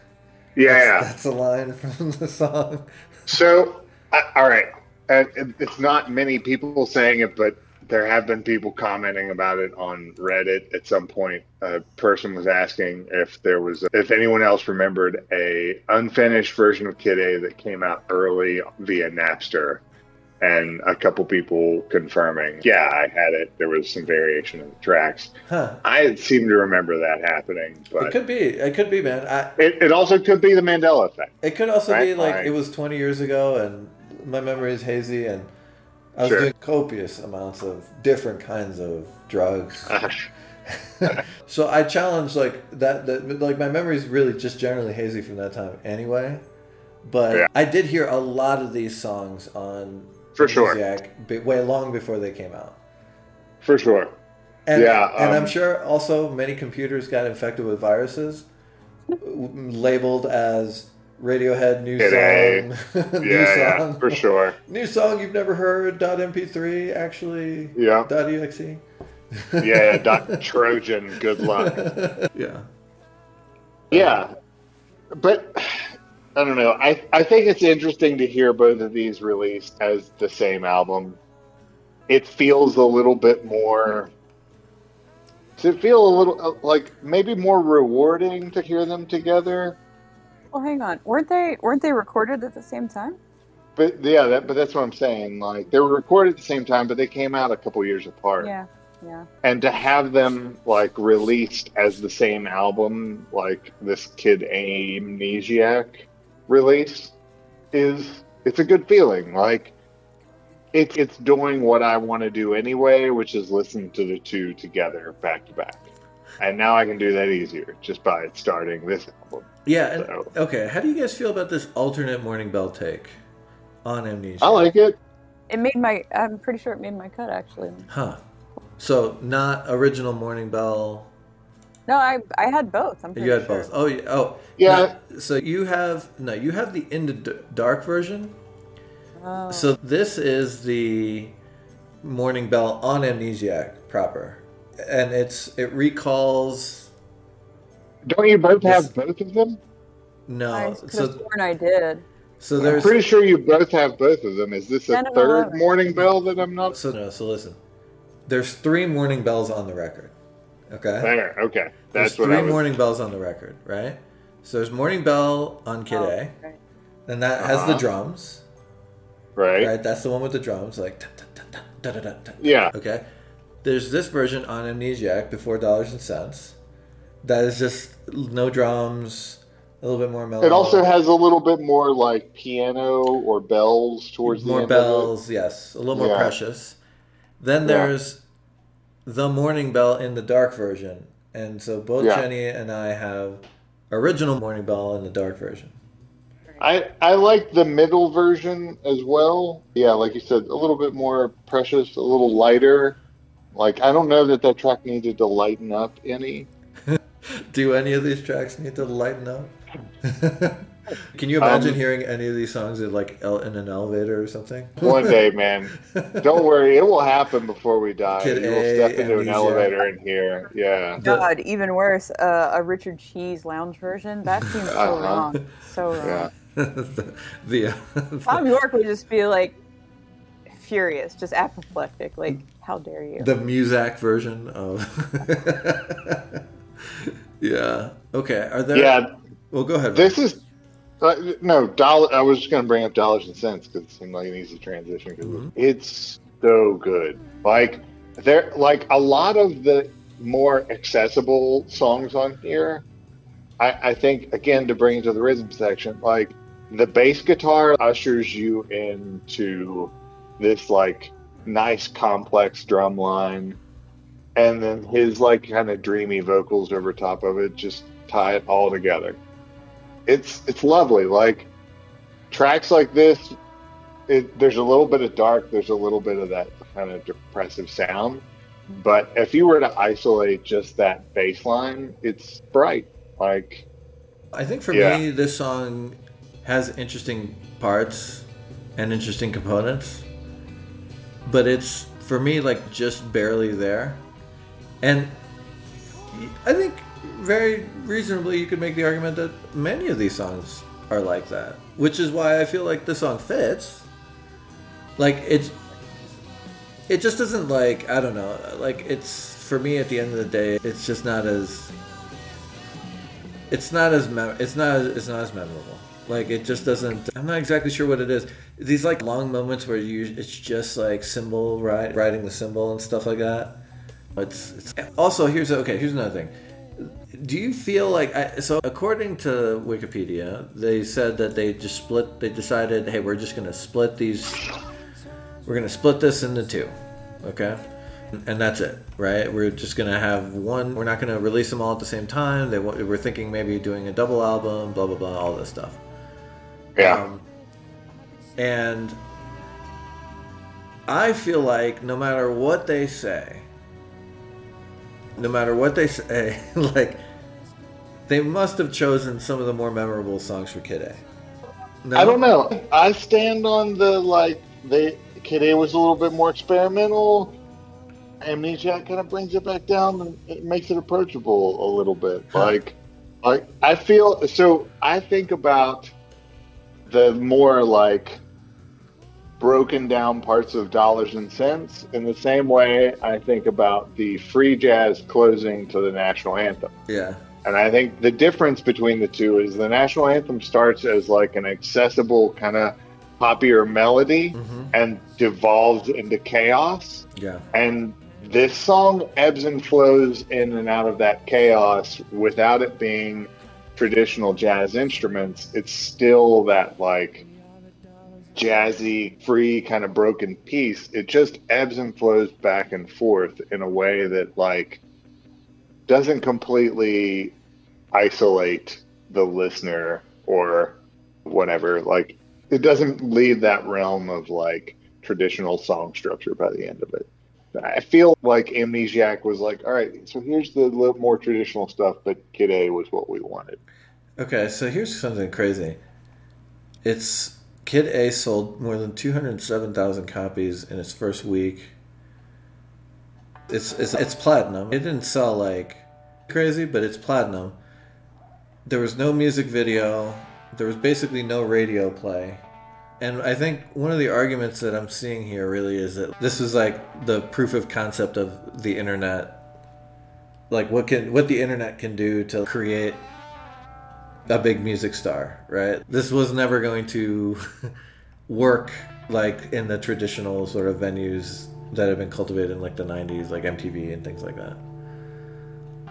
Yeah. That's, that's a line (laughs) from the song. So, I all right. Uh, it's not many people saying it, but there have been people commenting about it on Reddit. At some point, a person was asking if there was, if anyone else remembered a unfinished version of Kid A that came out early via Napster, and a couple people confirming, yeah, I had it. There was some variation in the tracks. Huh. I seem to remember that happening, It could be. It could be, man. I, it, it also could be the Mandela effect. It could also be like right. it was 20 years ago and my memory is hazy and I was Sure. doing copious amounts of different kinds of drugs. (laughs) (laughs) so I challenge like that, that like my memory is really just generally hazy from that time anyway. But Yeah. I did hear a lot of these songs on For sure. Amnesiac be- way long before they came out. For sure. And, Yeah, and I'm um, sure also many computers got infected with viruses labeled as Radiohead new song, (laughs) new Yeah, yeah, song, for sure. (laughs) new song you've never heard. Dot .mp3 actually. Yeah. Dot .exe. Yeah, Dr. Trojan, good luck. (laughs) yeah. Yeah. But I don't know. I, I think it's interesting to hear both of these released as the same album. It feels a little bit more. Does it feel a little like maybe more rewarding to hear them together? Well, hang on. Weren't they weren't they recorded at the same time? But yeah, that, but that's what I'm saying. Like they were recorded at the same time, but they came out a couple years apart. Yeah. Yeah. and to have them like released as the same album like this kid amnesiac release is it's a good feeling like it's it's doing what i want to do anyway which is listen to the two together back to back and now i can do that easier just by starting this album Yeah. And, So- okay. How do you guys feel about this alternate Morning Bell take on Amnesia? i like it It made my. I'm pretty sure it made my cut actually. Huh. So not original Morning Bell. No, I I had both. I'm pretty sure. You had sure. both. Oh, yeah. oh. Yeah. no, so you have no. You have the in the dark version. Oh. So this is the Morning Bell on Amnesiac proper, and it's it recalls don't you both This- have both of them no. I could have So sworn I did. so i'm there's pretty sure you both have both of them is this a third morning bell that i'm not so no. So listen, there's three Morning Bells on the record. Okay. there okay There's that's what three i was Morning Bells on the record, right? So there's Morning Bell on Kid Oh, A, right. and that has the Uh-huh. drums, right right? That's the one with the drums, like. Yeah. Okay. There's this version on Amnesiac before Dollars and Cents. That is just no drums, a little bit more mellow. It also has a little bit more like piano or bells towards the more end bells, yes, a little more Yeah. precious. Then Yeah. there's the Morning Bell in the dark version, and so both Yeah. Jenny and I have original Morning Bell in the dark version. I I like the middle version as well. Yeah, like you said, a little bit more precious, a little lighter. Like, I don't know that that track needed to lighten up any. (laughs) Do any of these tracks need to lighten up? (laughs) Can you imagine Um, hearing any of these songs in like el- in an elevator or something? One day, man. (laughs) Don't worry, it will happen before we die. Kid you will A, step into an elevator in here. Yeah. God, even worse, uh, a Richard Cheese lounge version. That seems so Uh-huh. wrong. So wrong. Yeah. the, the, uh, Thom Yorke would just be like furious, just apoplectic. Like, how dare you? the Muzak version of. (laughs) yeah. Okay. Are there? Yeah. Well, go ahead. This is. Uh, no, dollar. I was just going to bring up dollars and cents because it seemed like an easy transition. Because Mhm. it's so good. Like there, like a lot of the more accessible songs on here. I, I think again to bring it to the rhythm section, like the bass guitar ushers you into this like nice complex drum line, and then his like kind of dreamy vocals over top of it just tie it all together it's it's lovely. Like tracks like this, it, there's a little bit of dark, there's a little bit of that kind of depressive sound. But if you were to isolate just that bass line, it's bright. Like I think for Yeah. me, this song has interesting parts and interesting components, but it's for me like just barely there. And I think very reasonably you could make the argument that many of these songs are like that, which is why I feel like the song fits. Like it's it just doesn't like I don't know, like it's for me at the end of the day, it's just not as it's not as mem- it's not as, it's not as memorable. Like it just doesn't. I'm not exactly sure what it is. These like long moments where you it's just like cymbal ride, riding the cymbal and stuff like that. It's, it's also here's okay. Here's another thing. Do you feel like I, so? According to Wikipedia, they said that they just split. They decided, hey, we're just gonna split these. We're gonna split this into two. Okay and that's it, right? We're just gonna have one. We're not gonna release them all at the same time. They we're thinking maybe doing a double album, blah blah blah, all this stuff. yeah, Um, and I feel like no matter what they say, no matter what they say, (laughs) like they must have chosen some of the more memorable songs for Kid A. No? I don't know. I stand on the like they Kid A was a little bit more experimental. Amnesia kind of brings it back down and it makes it approachable a little bit. Like, like I feel so. I think about the more like broken down parts of dollars and cents in the same way I think about the free jazz closing to the national anthem. Yeah. And I think the difference between the two is the national anthem starts as like an accessible kind of poppier melody hmm and devolves into chaos. Yeah. And this song ebbs and flows in and out of that chaos without it being traditional jazz instruments. It's still that like jazzy, free, kind of broken piece. It just ebbs and flows back and forth in a way that like doesn't completely isolate the listener or whatever. Like it doesn't leave that realm of like traditional song structure by the end of it. I feel like Amnesiac was like, all right, so here's the little more traditional stuff, but Kid A was what we wanted. Okay, so here's something crazy. It's Kid A sold more than 207,000 copies in its first week. It's, it's it's platinum. It didn't sell like crazy, but it's platinum. There was no music video. There was basically no radio play. And I think one of the arguments that I'm seeing here really is that this is like the proof of concept of the internet. Like what can what the internet can do to create a big music star, right? This was never going to (laughs) work like in the traditional sort of venues that have been cultivated in like the 90s, like MTV and things like that.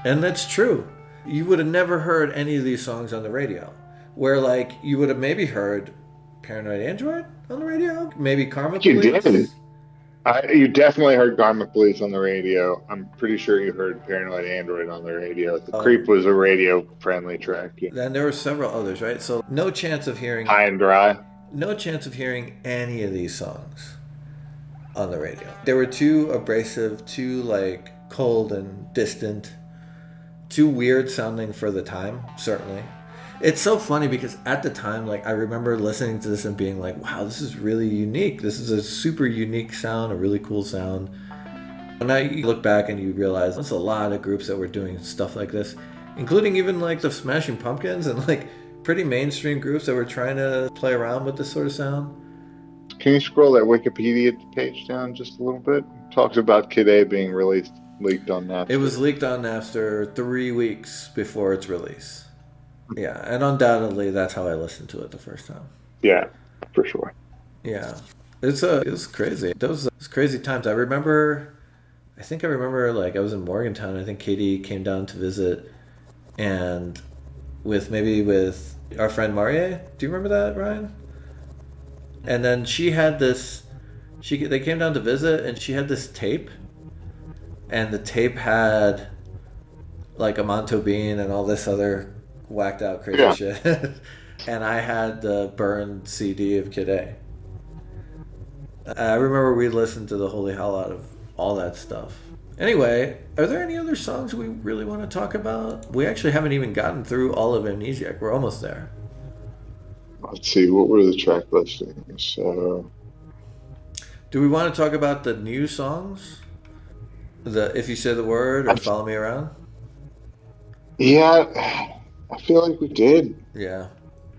And that's true. You would have never heard any of these songs on the radio. Where like you would have maybe heard Paranoid Android on the radio, maybe Karma You Police. did. I, you definitely heard Karma Police on the radio. I'm pretty sure you heard Paranoid Android on the radio. The Oh. Creep was a radio friendly track. Yeah. Then there were several others, right? So no chance of hearing High and Dry. no chance of hearing any of these songs on the radio. They were too abrasive, too like cold and distant, too weird sounding for the time, certainly. It's so funny because at the time, like I remember listening to this and being like, wow, this is really unique. This is a super unique sound, a really cool sound. And now you look back and you realize there's a lot of groups that were doing stuff like this, including even like the Smashing Pumpkins and like pretty mainstream groups that were trying to play around with this sort of sound. Can you scroll that Wikipedia page down just a little bit? It talks about Kid A being released, leaked on Napster. It was leaked on Napster three weeks before its release. Yeah, and undoubtedly that's how I listened to it the first time. Yeah, for sure. Yeah, it's uh, a it was crazy. Those was crazy times. I remember. I think I remember like I was in Morgantown. I think Katie came down to visit, and with maybe with our friend Marie. Do you remember that, Ryan? And then she had this. She they came down to visit, and she had this tape, and the tape had like Amon Tobin and all this other whacked out crazy Yeah. shit. (laughs) and I had the burned CD of Kid A. I remember we listened to the holy hell out of all that stuff. Anyway, are there any other songs we really want to talk about? We actually haven't even gotten through all of Amnesiac. We're almost there. Let's see, what were the track listings? So, Do we want to talk about the new songs? The If You Say the Word or Follow Me Around? yeah, I feel like we did. Yeah.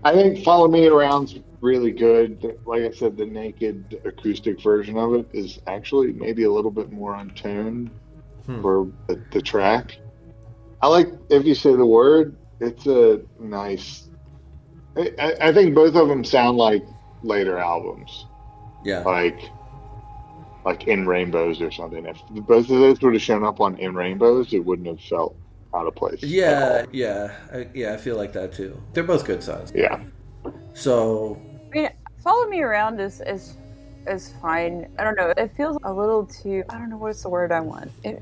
I think Follow Me Around's really good. Like I said, the naked acoustic version of it is actually maybe a little bit more untuned Hmm. for the, the track. I like If You Say the Word, it's a nice. I, I- I think both of them sound like later albums, Yeah. like like In Rainbows or something. If both of those would have shown up on In Rainbows, it wouldn't have felt out of place. Yeah, yeah, I, yeah. I feel like that too. They're both good songs. yeah. So I mean, follow me around is is is fine. I don't know. It feels a little too. I don't know what's the word I want. It,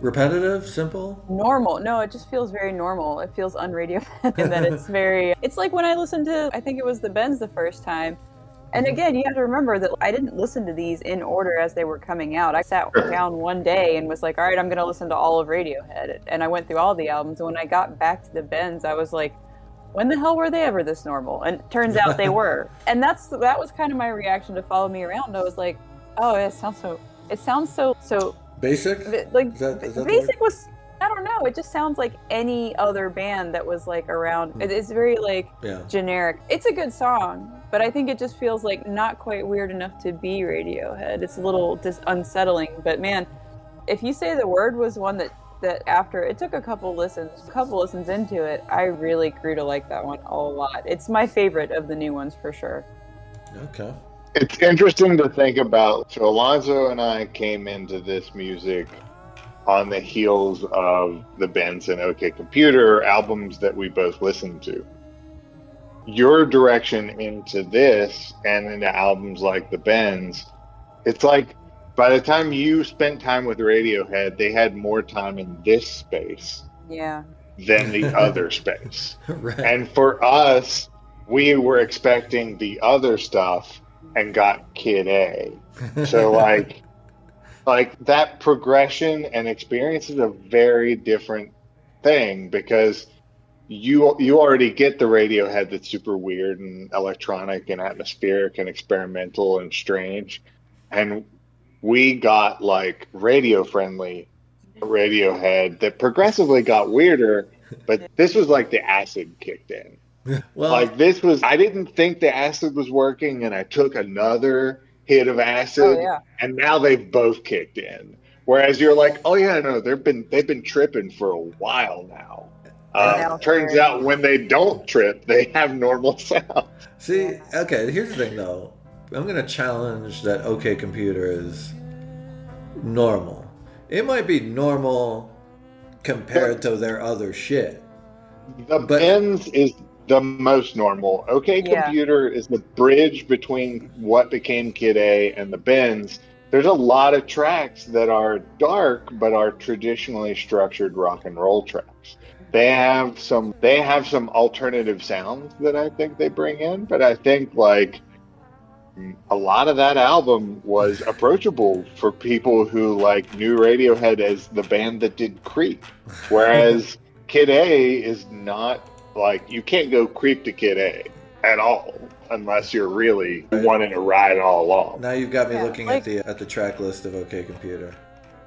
repetitive, simple. normal. No, it just feels very normal. It feels unradio and (laughs) that it's very. It's like when I listened to. I think it was the Bends the first time. And mm-hmm. again, you have to remember that I didn't listen to these in order as they were coming out. I sat down one day and was like, all right, I'm going to listen to all of Radiohead. And I went through all the albums. And when I got back to the Bends, I was like, when the hell were they ever this normal? And it turns out they were. (laughs) And that's that was kind of my reaction to Follow Me Around. I was like, oh, it sounds so. It sounds so so Basic. like Is that- is that basic was. I don't know. It just sounds like any other band that was like around. Hmm. It, it's very like Yeah. generic. It's a good song, but I think it just feels like not quite weird enough to be Radiohead. It's a little just unsettling. But man, if you say the word was one that that after it took a couple listens, a couple listens into it, I really grew to like that one a lot. It's my favorite of the new ones for sure. Okay. It's interesting to think about. So Alonso and I came into this music on the heels of the Bends and OK Computer albums that we both listened to. Your direction into this and into albums like the Bends, it's like by the time you spent time with Radiohead, they had more time in this space Yeah. than the (laughs) other space. right. And for us, we were expecting the other stuff and got Kid A. So (laughs) like like that progression and experience is a very different thing because you you already get the Radiohead that's super weird and electronic and atmospheric and experimental and strange. And we got like radio friendly Radiohead that progressively got weirder, but (laughs) this was like the acid kicked in. (laughs) well, Like this was I didn't think the acid was working and I took another hit of acid Oh yeah. and now they've both kicked in. Whereas you're like, oh yeah, no, they've been they've been tripping for a while now. Uh, turns out when they don't trip, they (laughs) have normal sound. see, okay. Here's the thing, though. I'm gonna challenge that. OK, computer is normal. It might be normal compared to their other shit. The But- Bends is the most normal. OK Yeah. Computer is the bridge between what became Kid A and the Bends. There's a lot of tracks that are dark but are traditionally structured rock and roll tracks. They have some they have some alternative sounds that I think they bring in, but I think like a lot of that album was approachable for people who like knew Radiohead as the band that did Creep, (laughs) whereas Kid A is not like you can't go Creep to Kid A at all unless you're really wanting to ride all along. Now you've got me Yeah, looking like- at the at the track list of OK Computer.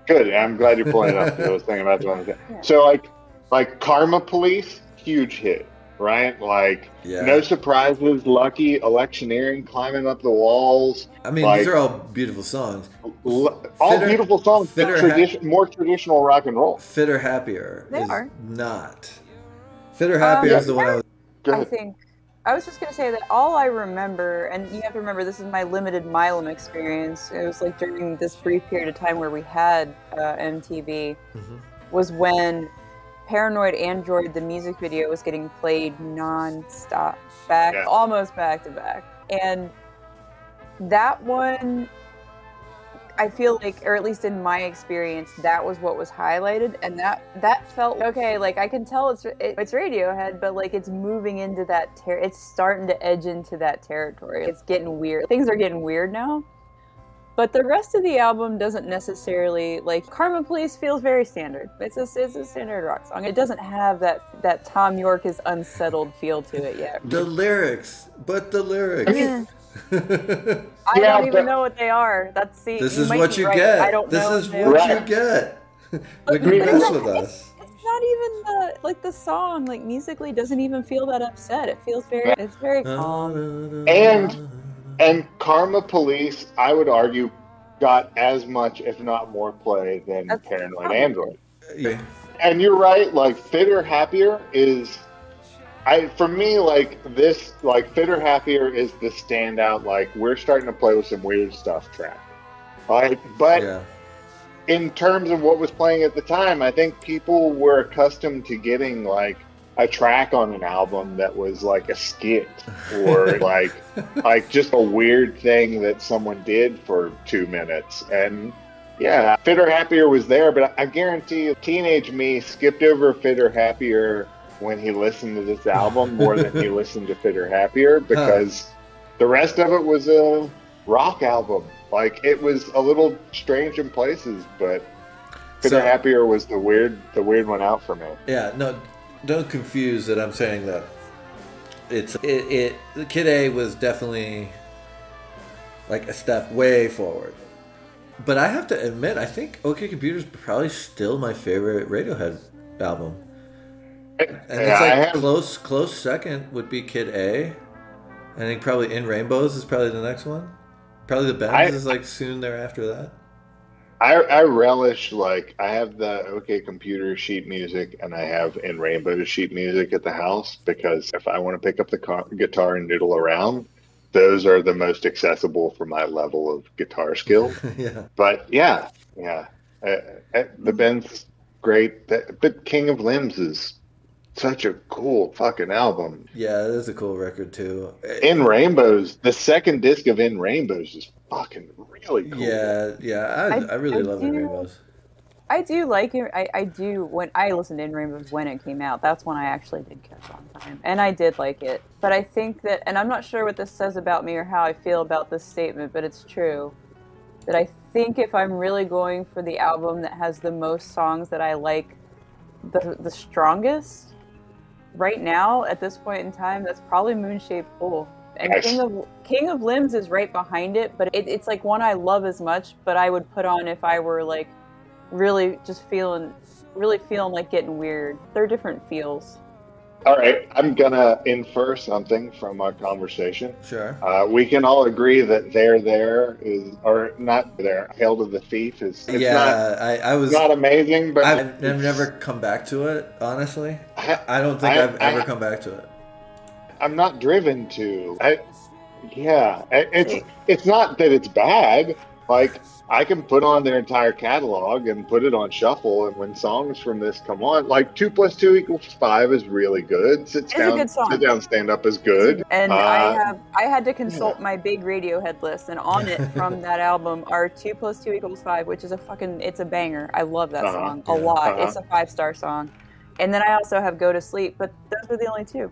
Good. I'm glad you're pulling it (laughs) I was thinking about the one. Yeah. So like, like Karma Police, huge hit, right? Like, Yeah. no surprises. Lucky, electioneering, climbing up the walls. I mean, like- these are all beautiful songs. L- all Fitter- beautiful songs, but Fitter tradition, more traditional rock and roll. Fitter Happier They is are. not. Fitter Happier Um, is the one I was. Go I think I was just gonna say that all I remember, and you have to remember this is my limited Milam experience. It was like during this brief period of time where we had uh, MTV, Mhm. was when Paranoid Android, the music video, was getting played non-stop, back Yeah. almost back to back, and that one. I feel like, or at least in my experience, that was what was highlighted, and that that felt okay. Like I can tell it's it, it's Radiohead, but like it's moving into that ter- it's starting to edge into that territory. It's getting weird. Things are getting weird now. But the rest of the album doesn't necessarily like Karma Police feels very standard. It's a it's a standard rock song. It doesn't have that that Thom Yorke is unsettled feel to it yet. The lyrics, but the lyrics. Yeah. (laughs) I Yeah, don't even but- know what they are. That's see. this you is might what be you right. get. I don't this know. is what are. you get when you mess with us. It's not even the like the song like musically doesn't even feel that upset. It feels very it's very calm. And- And Karma Police, I would argue, got as much, if not more, play than That's Paranoid Android. Yeah. And you're right. Like Fitter Happier is, I for me like this like Fitter Happier is the standout. Like we're starting to play with some weird stuff track. Like, but yeah. in terms of what was playing at the time, I think people were accustomed to getting like a track on an album that was like a skit or (laughs) like like just a weird thing that someone did for two minutes. And yeah, Fitter Happier was there, but I guarantee you, teenage me skipped over Fitter Happier when he listened to this album (laughs) more than he listened to Fitter Happier because the rest of it was a rock album. Like it was a little strange in places, but Fitter So- Happier was the weird the weird one out for me. Yeah, no, don't confuse that. I'm saying that it's it. it Kid A was definitely like a step way forward. But I have to admit, I think OK Computer's probably still my favorite Radiohead album, and it's like have- close close second would be Kid A. I think probably In Rainbows is probably the next one. Probably the Bends I- is like soon thereafter that. I, I relish like I have the OK Computer sheet music and I have in Rainbows sheet music at the house because if I want to pick up the car, guitar and noodle around, those are the most accessible for my level of guitar skill. (laughs) yeah. But yeah, yeah, uh, uh, the Bends great. The- But King of Limbs is such a cool fucking album. Yeah, it is a cool record too. In Rainbows, the second disc of In Rainbows is fucking really cool. Yeah, yeah, I, I, I- really I love In Rainbows. I do like it. I, I do when I listened to In Rainbows when it came out. That's when I actually did catch on time, and I did like it. But I think that, and I'm not sure what this says about me or how I feel about this statement, but it's true. That I think if I'm really going for the album that has the most songs that I like, the the strongest, right now at this point in time, that's probably Moon Shaped Pool. And Nice. King of King of Limbs is right behind it, but it, it's like one I love as much, but I would put on if I were like really just feeling really feeling like getting weird. They're different feels. All right, I'm gonna infer something from our conversation. Sure. Uh, we can all agree that "There, There" is, or not "There." "Hail to the Thief" is. It's yeah, not, I, I was. not amazing, but I've, I've never come back to it. Honestly, I, I don't think I- I, have ever I- come back to it. I'm not driven to. I, yeah, it's it's not that it's bad. Like I can put on their entire catalog and put it on shuffle, and when songs from this come on, like two plus two equals five is really good. Sit It's a down, good song. sit down, stand up is good. And Uh, I have I had to consult my big Radiohead list, and on it from (laughs) that album are two plus two equals five, which is a fucking it's a banger. I love that Uh-huh. song a Yeah. lot. Uh-huh. It's a five star song. And then I also have Go to Sleep, but those are the only two.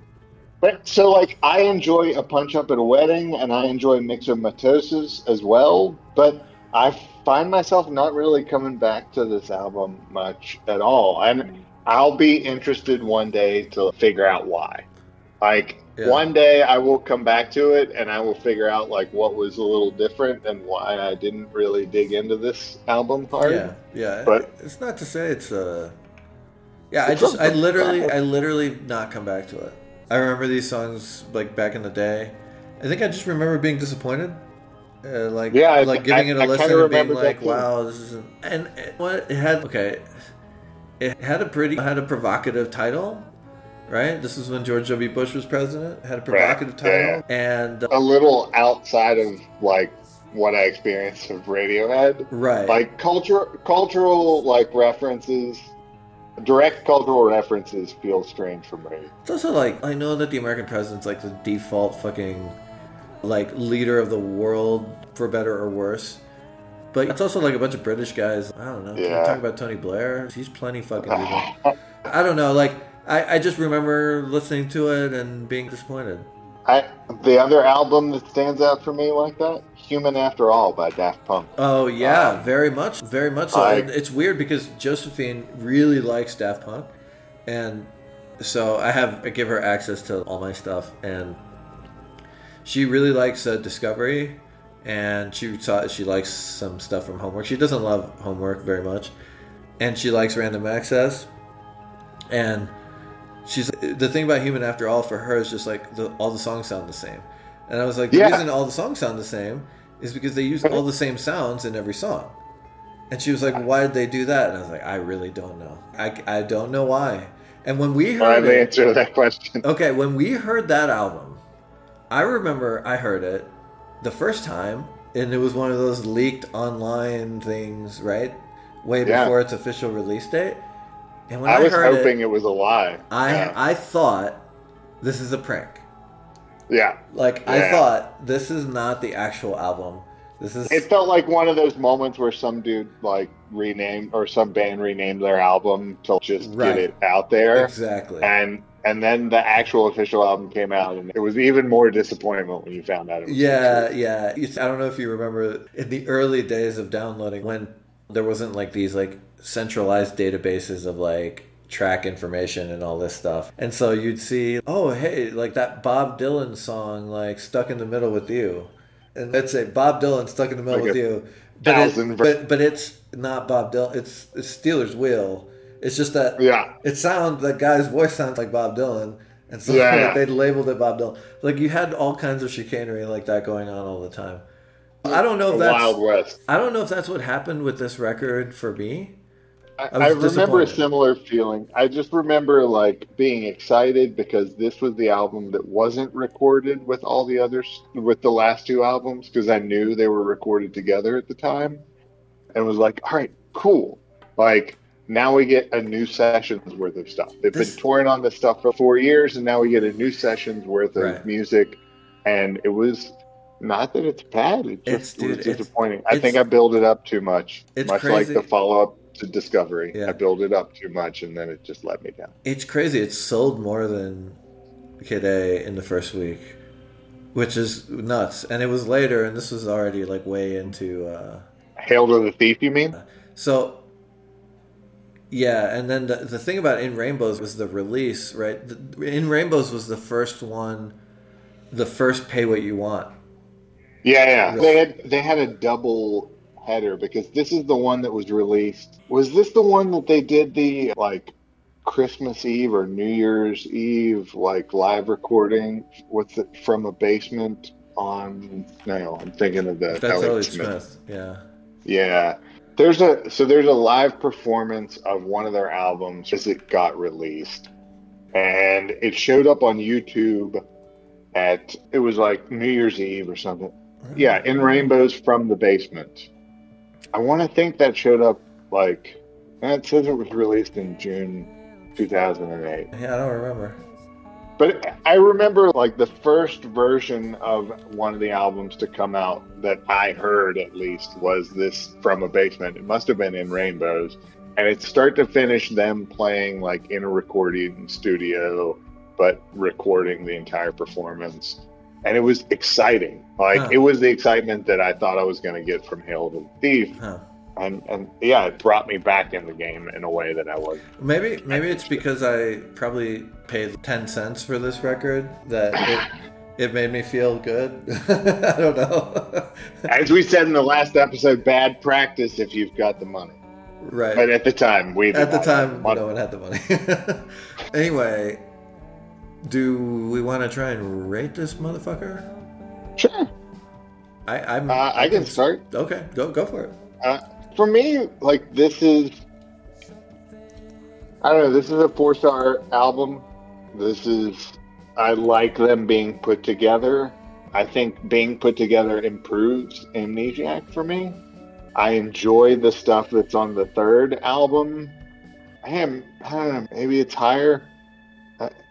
But so like I enjoy a punch up at a wedding and I enjoy Myxomatosis as well, but I find myself not really coming back to this album much at all. And I'll be interested one day to figure out why. Like Yeah. one day I will come back to it and I will figure out like what was a little different and why I didn't really dig into this album hard. Yeah, yeah. But- it's not to say it's uh Yeah, I just I literally. I literally not come back to it. I remember these songs like back in the day. I think I just remember being disappointed. Uh, like Yeah, like giving I- it a I listen and being like, "Wow, this isn't." And it, what it had okay, it had a pretty had a provocative title, right? This is when George W. Bush was president. It had a provocative yeah, title, and uh, A little outside of like what I experienced of Radiohead. right, like culture cultural like references direct cultural references feel strange for me It's also like I know that the American president's like the default fucking like leader of the world for better or worse. But it's also like a bunch of British guys. I don't know. Yeah. you talk about Tony Blair? He's plenty fucking (laughs) evil. I don't know. Like I, I just remember listening to it and being disappointed. I, the other album that stands out for me like that human after all by daft punk. Oh yeah, Um, very much, very much so. I- it's weird because Josephine really likes Daft Punk, and so I have I give her access to all my stuff, and she really likes uh, Discovery, and she saw she likes some stuff from Homework. She doesn't love Homework very much, and she likes Random Access, and she's the thing about Human After All for her is just like the, all the songs sound the same, and I was like the Yeah. reason all the songs sound the same is because they use all the same sounds in every song. And she was like, "Why did they do that?" And I was like, "I really don't know. I, I don't know why." And when we heard the it, answer that question okay, when we heard that album, I remember I heard it the first time, and it was one of those leaked online things, right? Way Yeah. before its official release date. And when i I, was hoping it, it, was a lie I yeah. I thought this is a prank. Yeah Like I thought this is not the actual album. This is it felt like one of those moments where some dude like renamed or some band renamed their album to just Right. get it out there exactly. and and then the actual official album came out and it was even more disappointment when you found out it was Yeah, yeah. I don't know if you remember in the early days of downloading when there wasn't like these like centralized databases of like track information and all this stuff. And so you'd see, oh hey, like that Bob Dylan song like Stuck in the Middle with You. And let's say Bob Dylan Stuck in the Middle Like with You. But, it, but but it's not Bob Dylan. It's it's Stealers Wheel. It's just that yeah it sounds that guy's voice sounds like Bob Dylan, and so Yeah. (laughs) they labeled it Bob Dylan. Like you had all kinds of chicanery like that going on all the time. I don't know if that's wild west I don't know if that's what happened with this record for me. I, I I, remember a similar feeling. I just remember like being excited because this was the album that wasn't recorded with all the others, with the last two albums, because I knew they were recorded together at the time, and was like, all right, cool. Like now we get a new sessions worth of stuff. They've This- been touring on this stuff for four years, and now we get a new sessions worth of Right. music, and it was. Not that it's bad. It It's- just dude, was it's- disappointing. I think I built it up too much. It's much crazy. like the follow up to Discovery. Yeah. I built it up too much and then it just let me down. It's crazy. It sold more than Kid A in the first week, which is nuts. And it was later, and this was already like way into. uh Hail to the Thief, you mean? So, yeah, and then the, the thing about In Rainbows was the release, right? The, In Rainbows was the first one, the first Pay What You Want. Yeah, yeah. They had they had a double header because this is the one that was released. Was this the one that they did the like Christmas Eve or New Year's Eve like live recording? with it from a basement on? No, I'm thinking of the That's Elliott Elliott Smith. Yeah. Yeah. There's a so there's a live performance of one of their albums as it got released. And it showed up on YouTube at it was like New Year's Eve or something. Yeah, in Rainbows from the Basement. I want to think that showed up like it says it was released in June 2008. Yeah, I don't remember. But I remember like the first version of one of the albums to come out that I heard at least was this from a basement. It must have been in Rainbows. And it's start to finish them playing like in a recording studio but recording the entire performance. And it was exciting. Like Huh. it was the excitement that I thought I was going to get from Hail to the Thief. Huh. And, and yeah, it brought me back in the game in a way that I wasn't. Maybe maybe it's because I probably paid ten cents for this record that it, (laughs) it made me feel good. (laughs) I don't know. (laughs) As we said in the last episode, bad practice if you've got the money. right. But at the time, we At the time, no one had the money. anyway, do we want to try and rate this motherfucker? Sure. I I'm, Uh, I can start. Okay, go go for it. Uh, for me, like this is, I don't know. This is a four star album. This is, I like them being put together. I think being put together improves Amnesiac for me. I enjoy the stuff that's on the third album. I am, I don't know, maybe it's higher.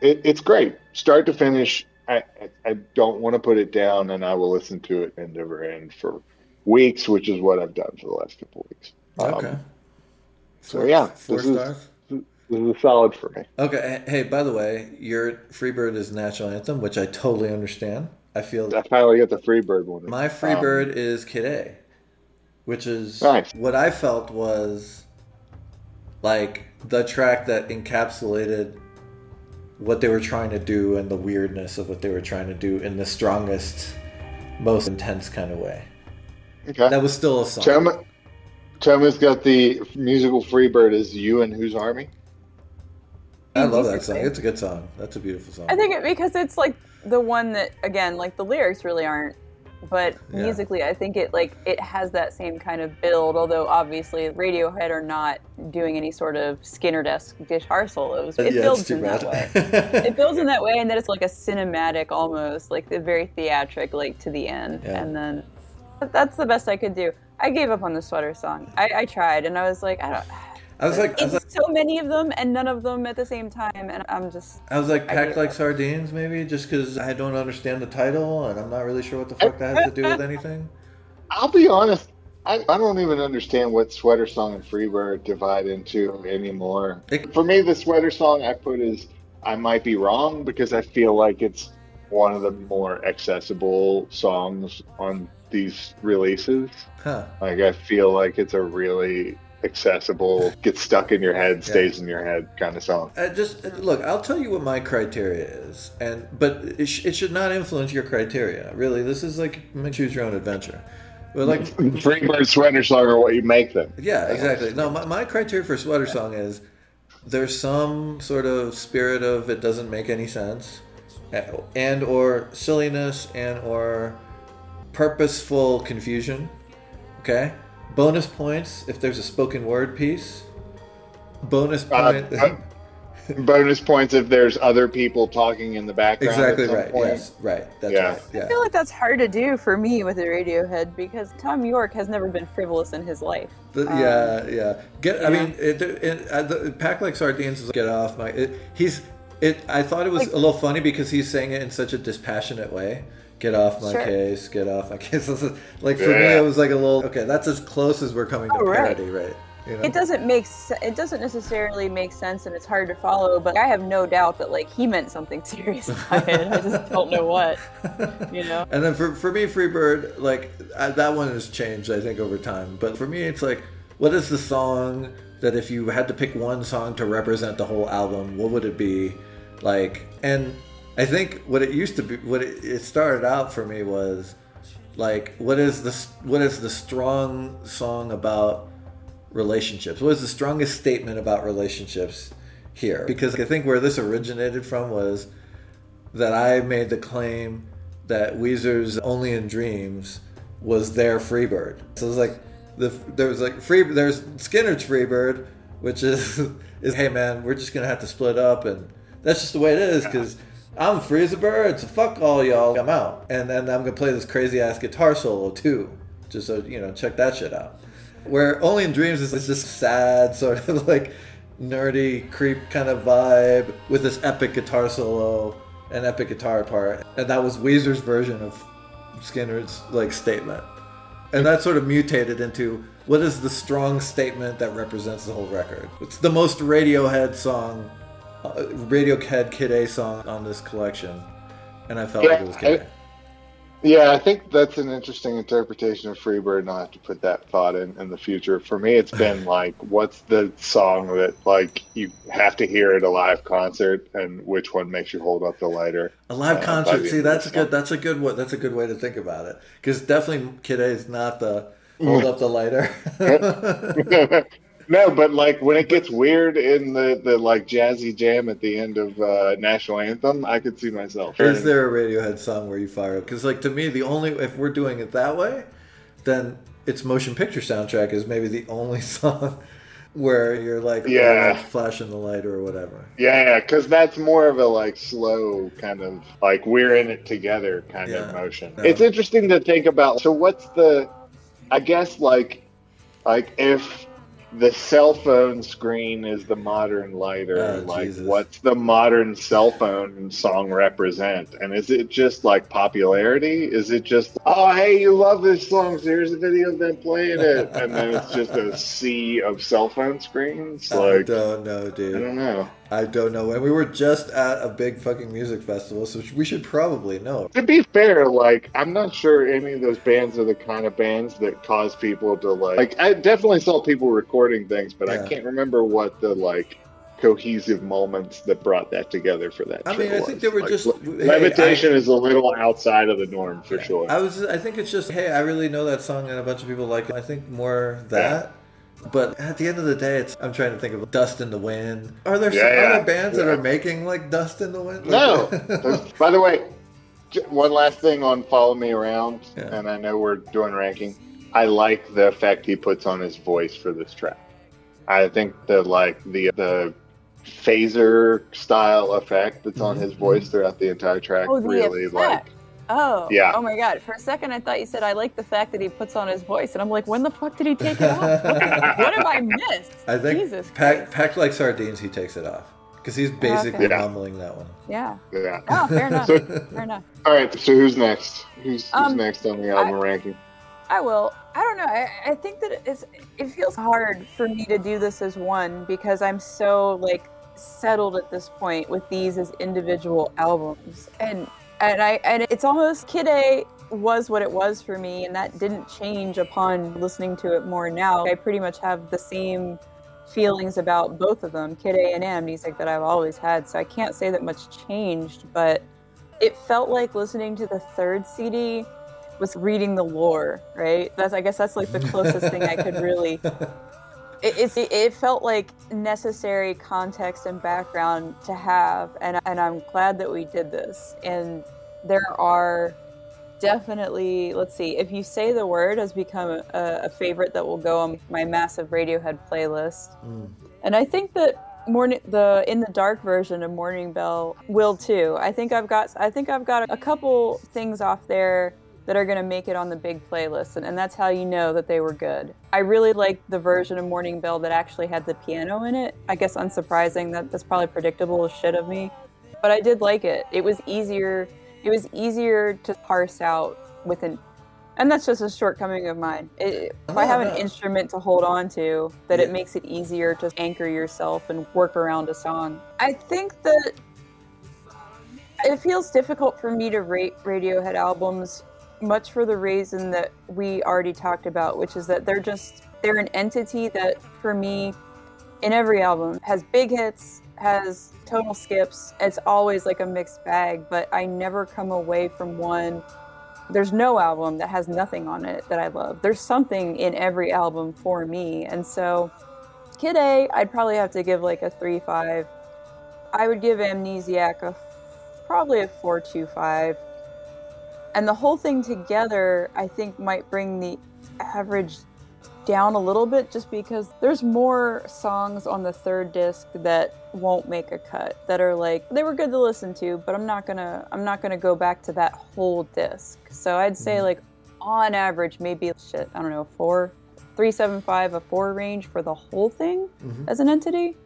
It, it's great, start to finish. I, I, don't want to put it down, and I will listen to it end over end for weeks, which is what I've done for the last couple weeks. Um, Okay. so yeah, four this is- stars. This is solid for me. Okay. Hey, by the way, your Freebird is national anthem, which I totally understand. I feel I finally got the Freebird one. My Freebird is Kid A, which is Nice. what I felt was like the track that encapsulated what they were trying to do and the weirdness of what they were trying to do in the strongest, most intense kind of way. Okay. That was still a song. Toma, Toma's got the musical Freebird as you and whose army? I love that song. It's a good song. That's a beautiful song. I think it because it's like the one that again, like the lyrics really aren't, but Yeah. musically, I think it like it has that same kind of build. Although obviously, Radiohead are not doing any sort of Skynyrd-esque guitar solos. It yeah, builds in bad. that way. (laughs) It builds in that way, and then it's like a cinematic almost, like the very theatric, like to the end, Yeah. and then that's the best I could do. I gave up on the sweater song. I, I tried, and I was like, I don't. I was like, I was like, It's so many of them, and none of them at the same time, and I'm just. I was like, packed like up. sardines, maybe, just because I don't understand the title and I'm not really sure what the fuck that has to do with (laughs) anything. I'll be honest. I, I don't even understand what Sweater Song and Freebird divide into anymore. It- For me, the Sweater Song I put is I might be wrong because I feel like it's one of the more accessible songs on these releases. Huh. Like I feel like it's a really accessible, gets stuck in your head, stays in your head kind of song. Uh, just uh, look. I'll tell you what my criteria is, and but it, sh- it should not influence your criteria. Really, this is like choose your own adventure. But like, (laughs) Freebird Sweater Song or what you make them. yeah, exactly. No, my, my criteria for sweater song is there's some sort of spirit of it doesn't make any sense, and or silliness, and or purposeful confusion. Okay. Bonus points if there's a spoken word piece. Bonus Uh, point. uh, (laughs) bonus points if there's other people talking in the background. exactly at some right. point. Yes. Right. That's Yeah. right. Yeah. I feel like that's hard to do for me with a Radiohead because Thom Yorke has never been frivolous in his life. The, Um, yeah, yeah. Get. I mean, it, it, uh, the pack like sardines is get off my. It, he's. It. I thought it was Like- a little funny because he's saying it in such a dispassionate way. Get off my Sure. case. Get off my (laughs) case. like for me, it was like a little. Okay, that's as close as we're coming to Oh, right. parody, right? You know? It doesn't make se- it doesn't necessarily make sense and it's hard to follow, but I have no doubt that like he meant something (laughs) serious by it. I just don't know what, (laughs) you know. And then for, for me, Freebird, like I, that one has changed, I think, over time. But for me, it's like, what is the song that if you had to pick one song to represent the whole album, what would it be? Like, and I think what it used to be, what it, it started out for me was like, what is the what is the strong song about relationships? What is the strongest statement about relationships here? Because I think where this originated from was that I made the claim that Weezer's "Only in Dreams" was their Freebird. So it was like the there was like free there's Skynyrd's Freebird, which is (laughs) is hey man, we're just gonna have to split up, and that's just the way it is because. (laughs) I'm free as bird, so fuck all y'all. I'm out, and then I'm gonna play this crazy ass guitar solo too, just so you know, check that shit out. Where Only in Dreams is this sad (laughs) sort of like nerdy creep kind of vibe with this epic guitar solo and epic guitar part, and that was Weezer's version of Skynyrd's like statement, and that sort of mutated into what is the strong statement that represents the whole record. It's the most Radiohead song Radiohead Kid A song on this collection, and I felt Yeah, like it was Kid A. Yeah, I think that's an interesting interpretation of Freebird, and I'll have to put that thought in in the future. For me, it's been (laughs) like, what's the song that like you have to hear at a live concert, and which one makes you hold up the lighter? A live Uh, concert. See, that's a good. song. That's a good. wa- That's a good way to think about it. Because definitely, Kid A is not the hold up the lighter. (laughs) (laughs) no, but like when it gets weird in the the like jazzy jam at the end of uh, national anthem, I could see myself. is there a Radiohead song where you fire up? Because like to me, the only if we're doing it that way, then its motion picture soundtrack is maybe the only (laughs) song where you're like, Yeah. like flashing the light or whatever. Yeah, because that's more of a like slow kind of like we're in it together kind Yeah. of motion. Yeah. It's interesting to think about. So what's the? I guess like like if the cell phone screen is the modern lighter, Oh, like Jesus. what's the modern cell phone song represent? And is it just like popularity? Is it just oh hey you love this song, so here's a video of them playing it, and then it's just a sea of cell phone screens? (laughs) I Like don't know, dude. I don't know. I don't know. And we were just at a big fucking music festival, so we should probably know. To be fair, like I'm not sure any of those bands are the kind of bands that cause people to like. Like I definitely saw people recording things, but Yeah. I can't remember what the like cohesive moments that brought that together for that. I mean, I think was. they were Like, just hey, levitation is a little outside of the norm for sure. I was. I think it's just, hey, I really know that song, and a bunch of people like it. I think more that. But at the end of the day, it's. I'm trying to think of Dust in the Wind. Are there Yeah, are yeah, there bands that are making like Dust in the Wind? No. (laughs) By the way, one last thing on Follow Me Around, Yeah. and I know we're doing ranking. I like the effect he puts on his voice for this track. I think the like the the phaser style effect that's on Mhm, his voice throughout the entire track Oh, the really effect. like Oh, Yeah. Oh my god! For a second, I thought you said I like the fact that he puts on his voice, and I'm like, when the fuck did he take it off? what (laughs) have I missed? I think Jesus pack, packed like sardines, he takes it off because he's basically Okay. Yeah. mumbling that one. Yeah. yeah. Oh, fair enough. So- (laughs) fair enough. All right, so who's next? Who's, who's Um, next on the album ranking? I will. I don't know. I, I think that it's it feels hard for me to do this as one because I'm so like settled at this point with these as individual albums, and and I and it's almost Kid A was what it was for me, and that didn't change upon listening to it more now. I pretty much have the same feelings about both of them, Kid A and Amnesiac, that I've always had. So I can't say that much changed, but it felt like listening to the third CD was reading the lore, right? That's I guess that's like the closest thing I could really. (laughs) It, it's, it felt like necessary context and background to have, and and I'm glad that we did this. And there are definitely let's see if you say the word has become a, a favorite that will go on my massive Radiohead playlist. Mm. And I think that morning the in the dark version of Morning Bell will too. I think I've got I think I've got a couple things off there that are going to make it on the big playlist and, and that's how you know that they were good. I really liked the version of Morning Bell that actually had the piano in it. I guess unsurprising that that's probably predictable as shit of me. But I did like it. It was easier it was easier to parse out with an and that's just a shortcoming of mine. It, if I have an Oh, instrument to hold on to, that it makes it easier to anchor yourself and work around a song. I think that it feels difficult for me to rate Radiohead albums, much for the reason that we already talked about, which is that they're just they're an entity that, for me, in every album has big hits, has total skips. It's always like a mixed bag, but I never come away from one there's no album that has nothing on it that I love. There's something in every album for me. And so Kid A, I'd probably have to give like a 3 5. I would give Amnesiac a probably a 4 2 5. And the whole thing together, I think, might bring the average down a little bit just because there's more songs on the third disc that won't make a cut that are like they were good to listen to but i'm not gonna i'm not gonna go back to that whole disc. So i'd say like on average maybe shit i don't know four three seven five a four range for the whole thing Mhm. as an entity.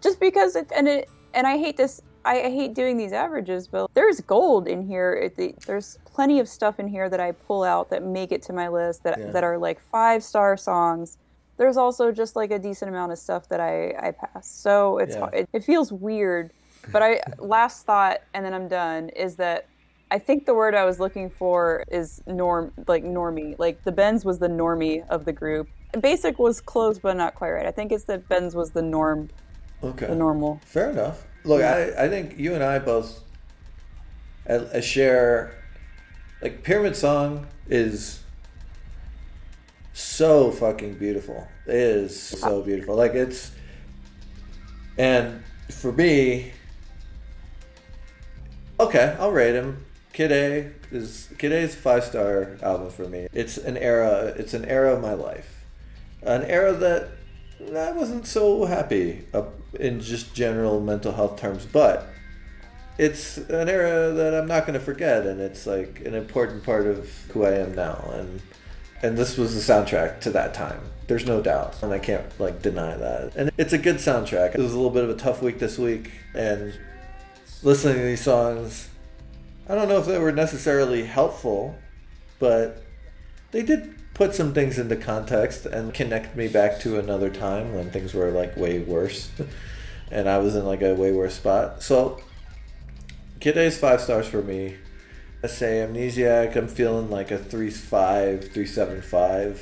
Just because it and it and i hate this I, I hate doing these averages, but there's gold in here. It, the, there's plenty of stuff in here that I pull out that make it to my list that Yeah. that are like five star songs. There's also just like a decent amount of stuff that I, I pass. So it's Yeah. it, it feels weird But I (laughs) last thought, and then I'm done, is that I think the word I was looking for is norm, like normie. Like the Bends was the normie of the group. Basic was close, but not quite right. I think it's that Bends was the norm, Okay. the normal. Fair enough. Look, I, I think you and I both uh, share like Pyramid Song is so fucking beautiful. It is so beautiful. Like it's and for me okay, I'll rate him. Kid A is Kid A is a five star album for me. It's an era it's an era of my life. An era that I wasn't so happy uh, in just general mental health terms, but it's an era that I'm not going to forget, and it's like an important part of who I am now, and and this was the soundtrack to that time. There's no doubt, and I can't like deny that. And it's a good soundtrack. It was a little bit of a tough week this week, and listening to these songs, I don't know if they were necessarily helpful, but they did put some things into context and connect me back to another time when things were like way worse (laughs) and I was in like a way worse spot. So Kid A is five stars for me. I say Amnesiac, I'm feeling like a 3.5, 3.75.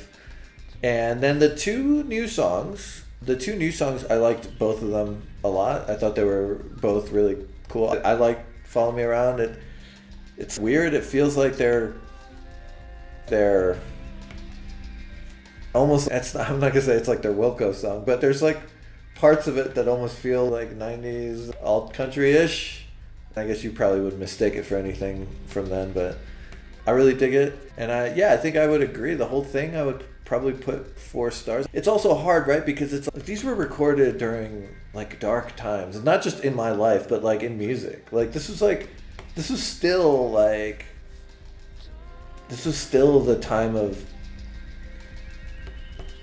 And then the two new songs, the two new songs, I liked both of them a lot. I thought they were both really cool. I like Follow Me Around. It, it's weird. It feels like they're, they're almost it's not, I'm not gonna say it's like their Wilco song, but there's like parts of it that almost feel like '90s alt country ish. I guess you probably would mistake it for anything from then, but I really dig it, and I yeah I think I would agree. The whole thing I would probably put four stars. It's also hard, right? Because it's like, these were recorded during like dark times, and not just in my life, but like in music. Like this was like this was still like this was still the time of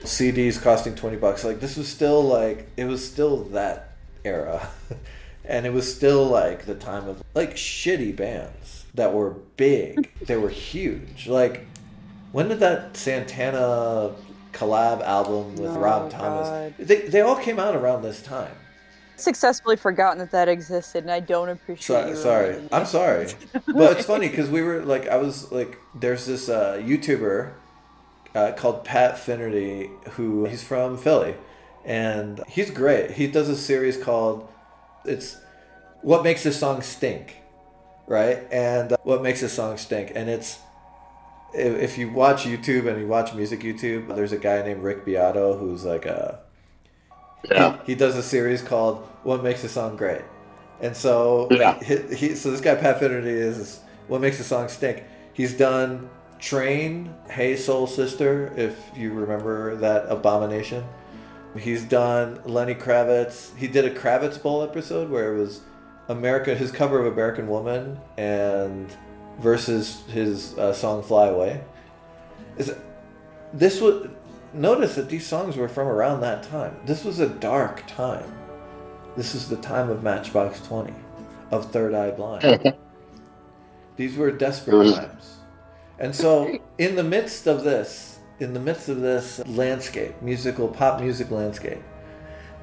CDs costing 20 bucks. Like this was still like it was still that era. (laughs) and it was still like the time of like shitty bands that were big. (laughs) they were huge. Like when did that Santana collab album with Oh, Rob Thomas? God. They they all came out around this time. Successfully forgotten that that existed, and I don't appreciate So, you. sorry. I'm sorry. (laughs) but it's funny because we were like, I was like, there's this uh, YouTuber uh, called Pat Finnerty who he's from Philly, and he's great. He does a series called it's what makes this song stink, right? And uh, what makes this song stink, and it's if, if you watch YouTube and you watch music YouTube, there's a guy named Rick Beato who's like a Yeah. he, he does a series called "What Makes a Song Great," and so Yeah. he, he so this guy Pat Finnerty is "What Makes a Song Stink." He's done "Train," "Hey Soul Sister," if you remember that abomination. He's done Lenny Kravitz. He did a Kravitz Bowl episode where it was America, his cover of American Woman, and versus his uh, song "Fly Away." Is this was notice that these songs were from around that time. This was a dark time. This is the time of Matchbox 20, of Third Eye Blind. (laughs) these were desperate times. And so, in the midst of this, in the midst of this landscape, musical, pop music landscape,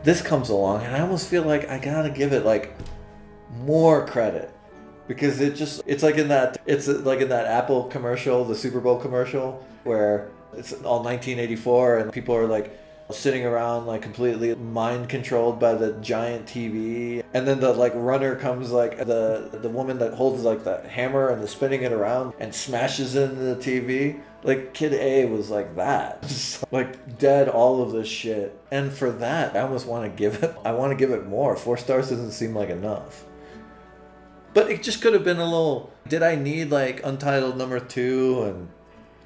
this comes along, and I almost feel like I gotta give it like more credit. Because it just it's like in that it's like in that Apple commercial, the Super Bowl commercial where it's all 1984 and people are like sitting around like completely mind controlled by the giant TV and then the like runner comes like the the woman that holds like the hammer and the spinning it around and smashes into the TV like kid A was like that (laughs) Just, like dead all of this shit and for that I almost want to give it I want to give it more 4 stars doesn't seem like enough but it just could have been a little. Did I need like Untitled number two and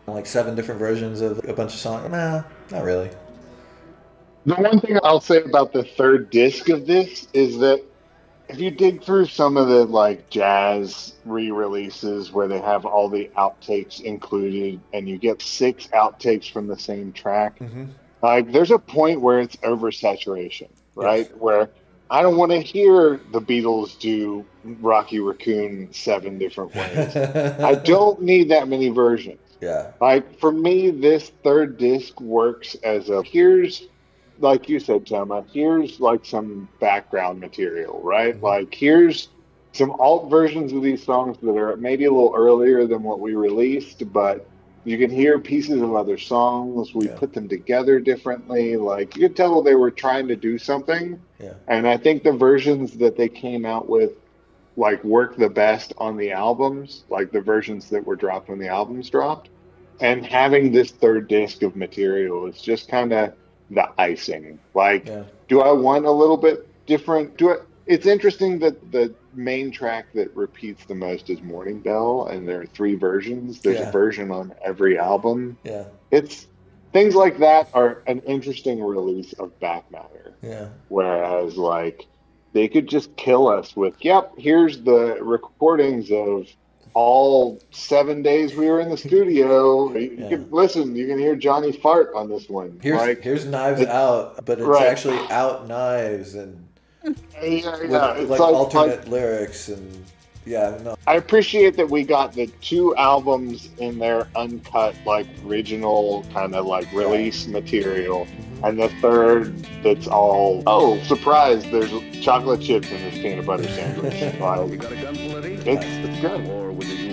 like seven different versions of a bunch of songs? Nah, not really. The one thing I'll say about the third disc of this is that if you dig through some of the like jazz re-releases where they have all the outtakes included and you get six outtakes from the same track, Mm-hmm. like there's a point where it's oversaturation, right? Where I don't want to hear the Beatles do Rocky Raccoon seven different ways. I (laughs) don't need that many versions. Yeah. Like for me, this third disc works as a here's like you said, Toma, here's like some background material, right? Mm-hmm. Like here's some alt versions of these songs that are maybe a little earlier than what we released, but you can hear pieces of other songs. We Yeah. put them together differently. Like you could tell they were trying to do something. Yeah. And I think the versions that they came out with like work the best on the albums, like the versions that were dropped when the albums dropped. And having this third disc of material is just kind of the icing. Like, Yeah. do I want a little bit different? Do it. It's interesting that the main track that repeats the most is Morning Bell, and there are three versions. There's Yeah. a version on every album. Yeah. It's things like that are an interesting release of back matter. Yeah. Whereas, like, they could just kill us with, yep, here's the recordings of all seven days we were in the studio. You Yeah. can listen, you can hear Johnny fart on this one. Here's like, here's Knives it- Out, but it's Right. actually Out Knives and yeah, with yeah, it's like, like, alternate like- lyrics and yeah, no. I appreciate that we got the two albums in their uncut, like original kind of like release material, mm-hmm. And the third that's all oh surprise! There's chocolate chips in this peanut butter sandwich. (laughs) Like, got a gun full it's it's good.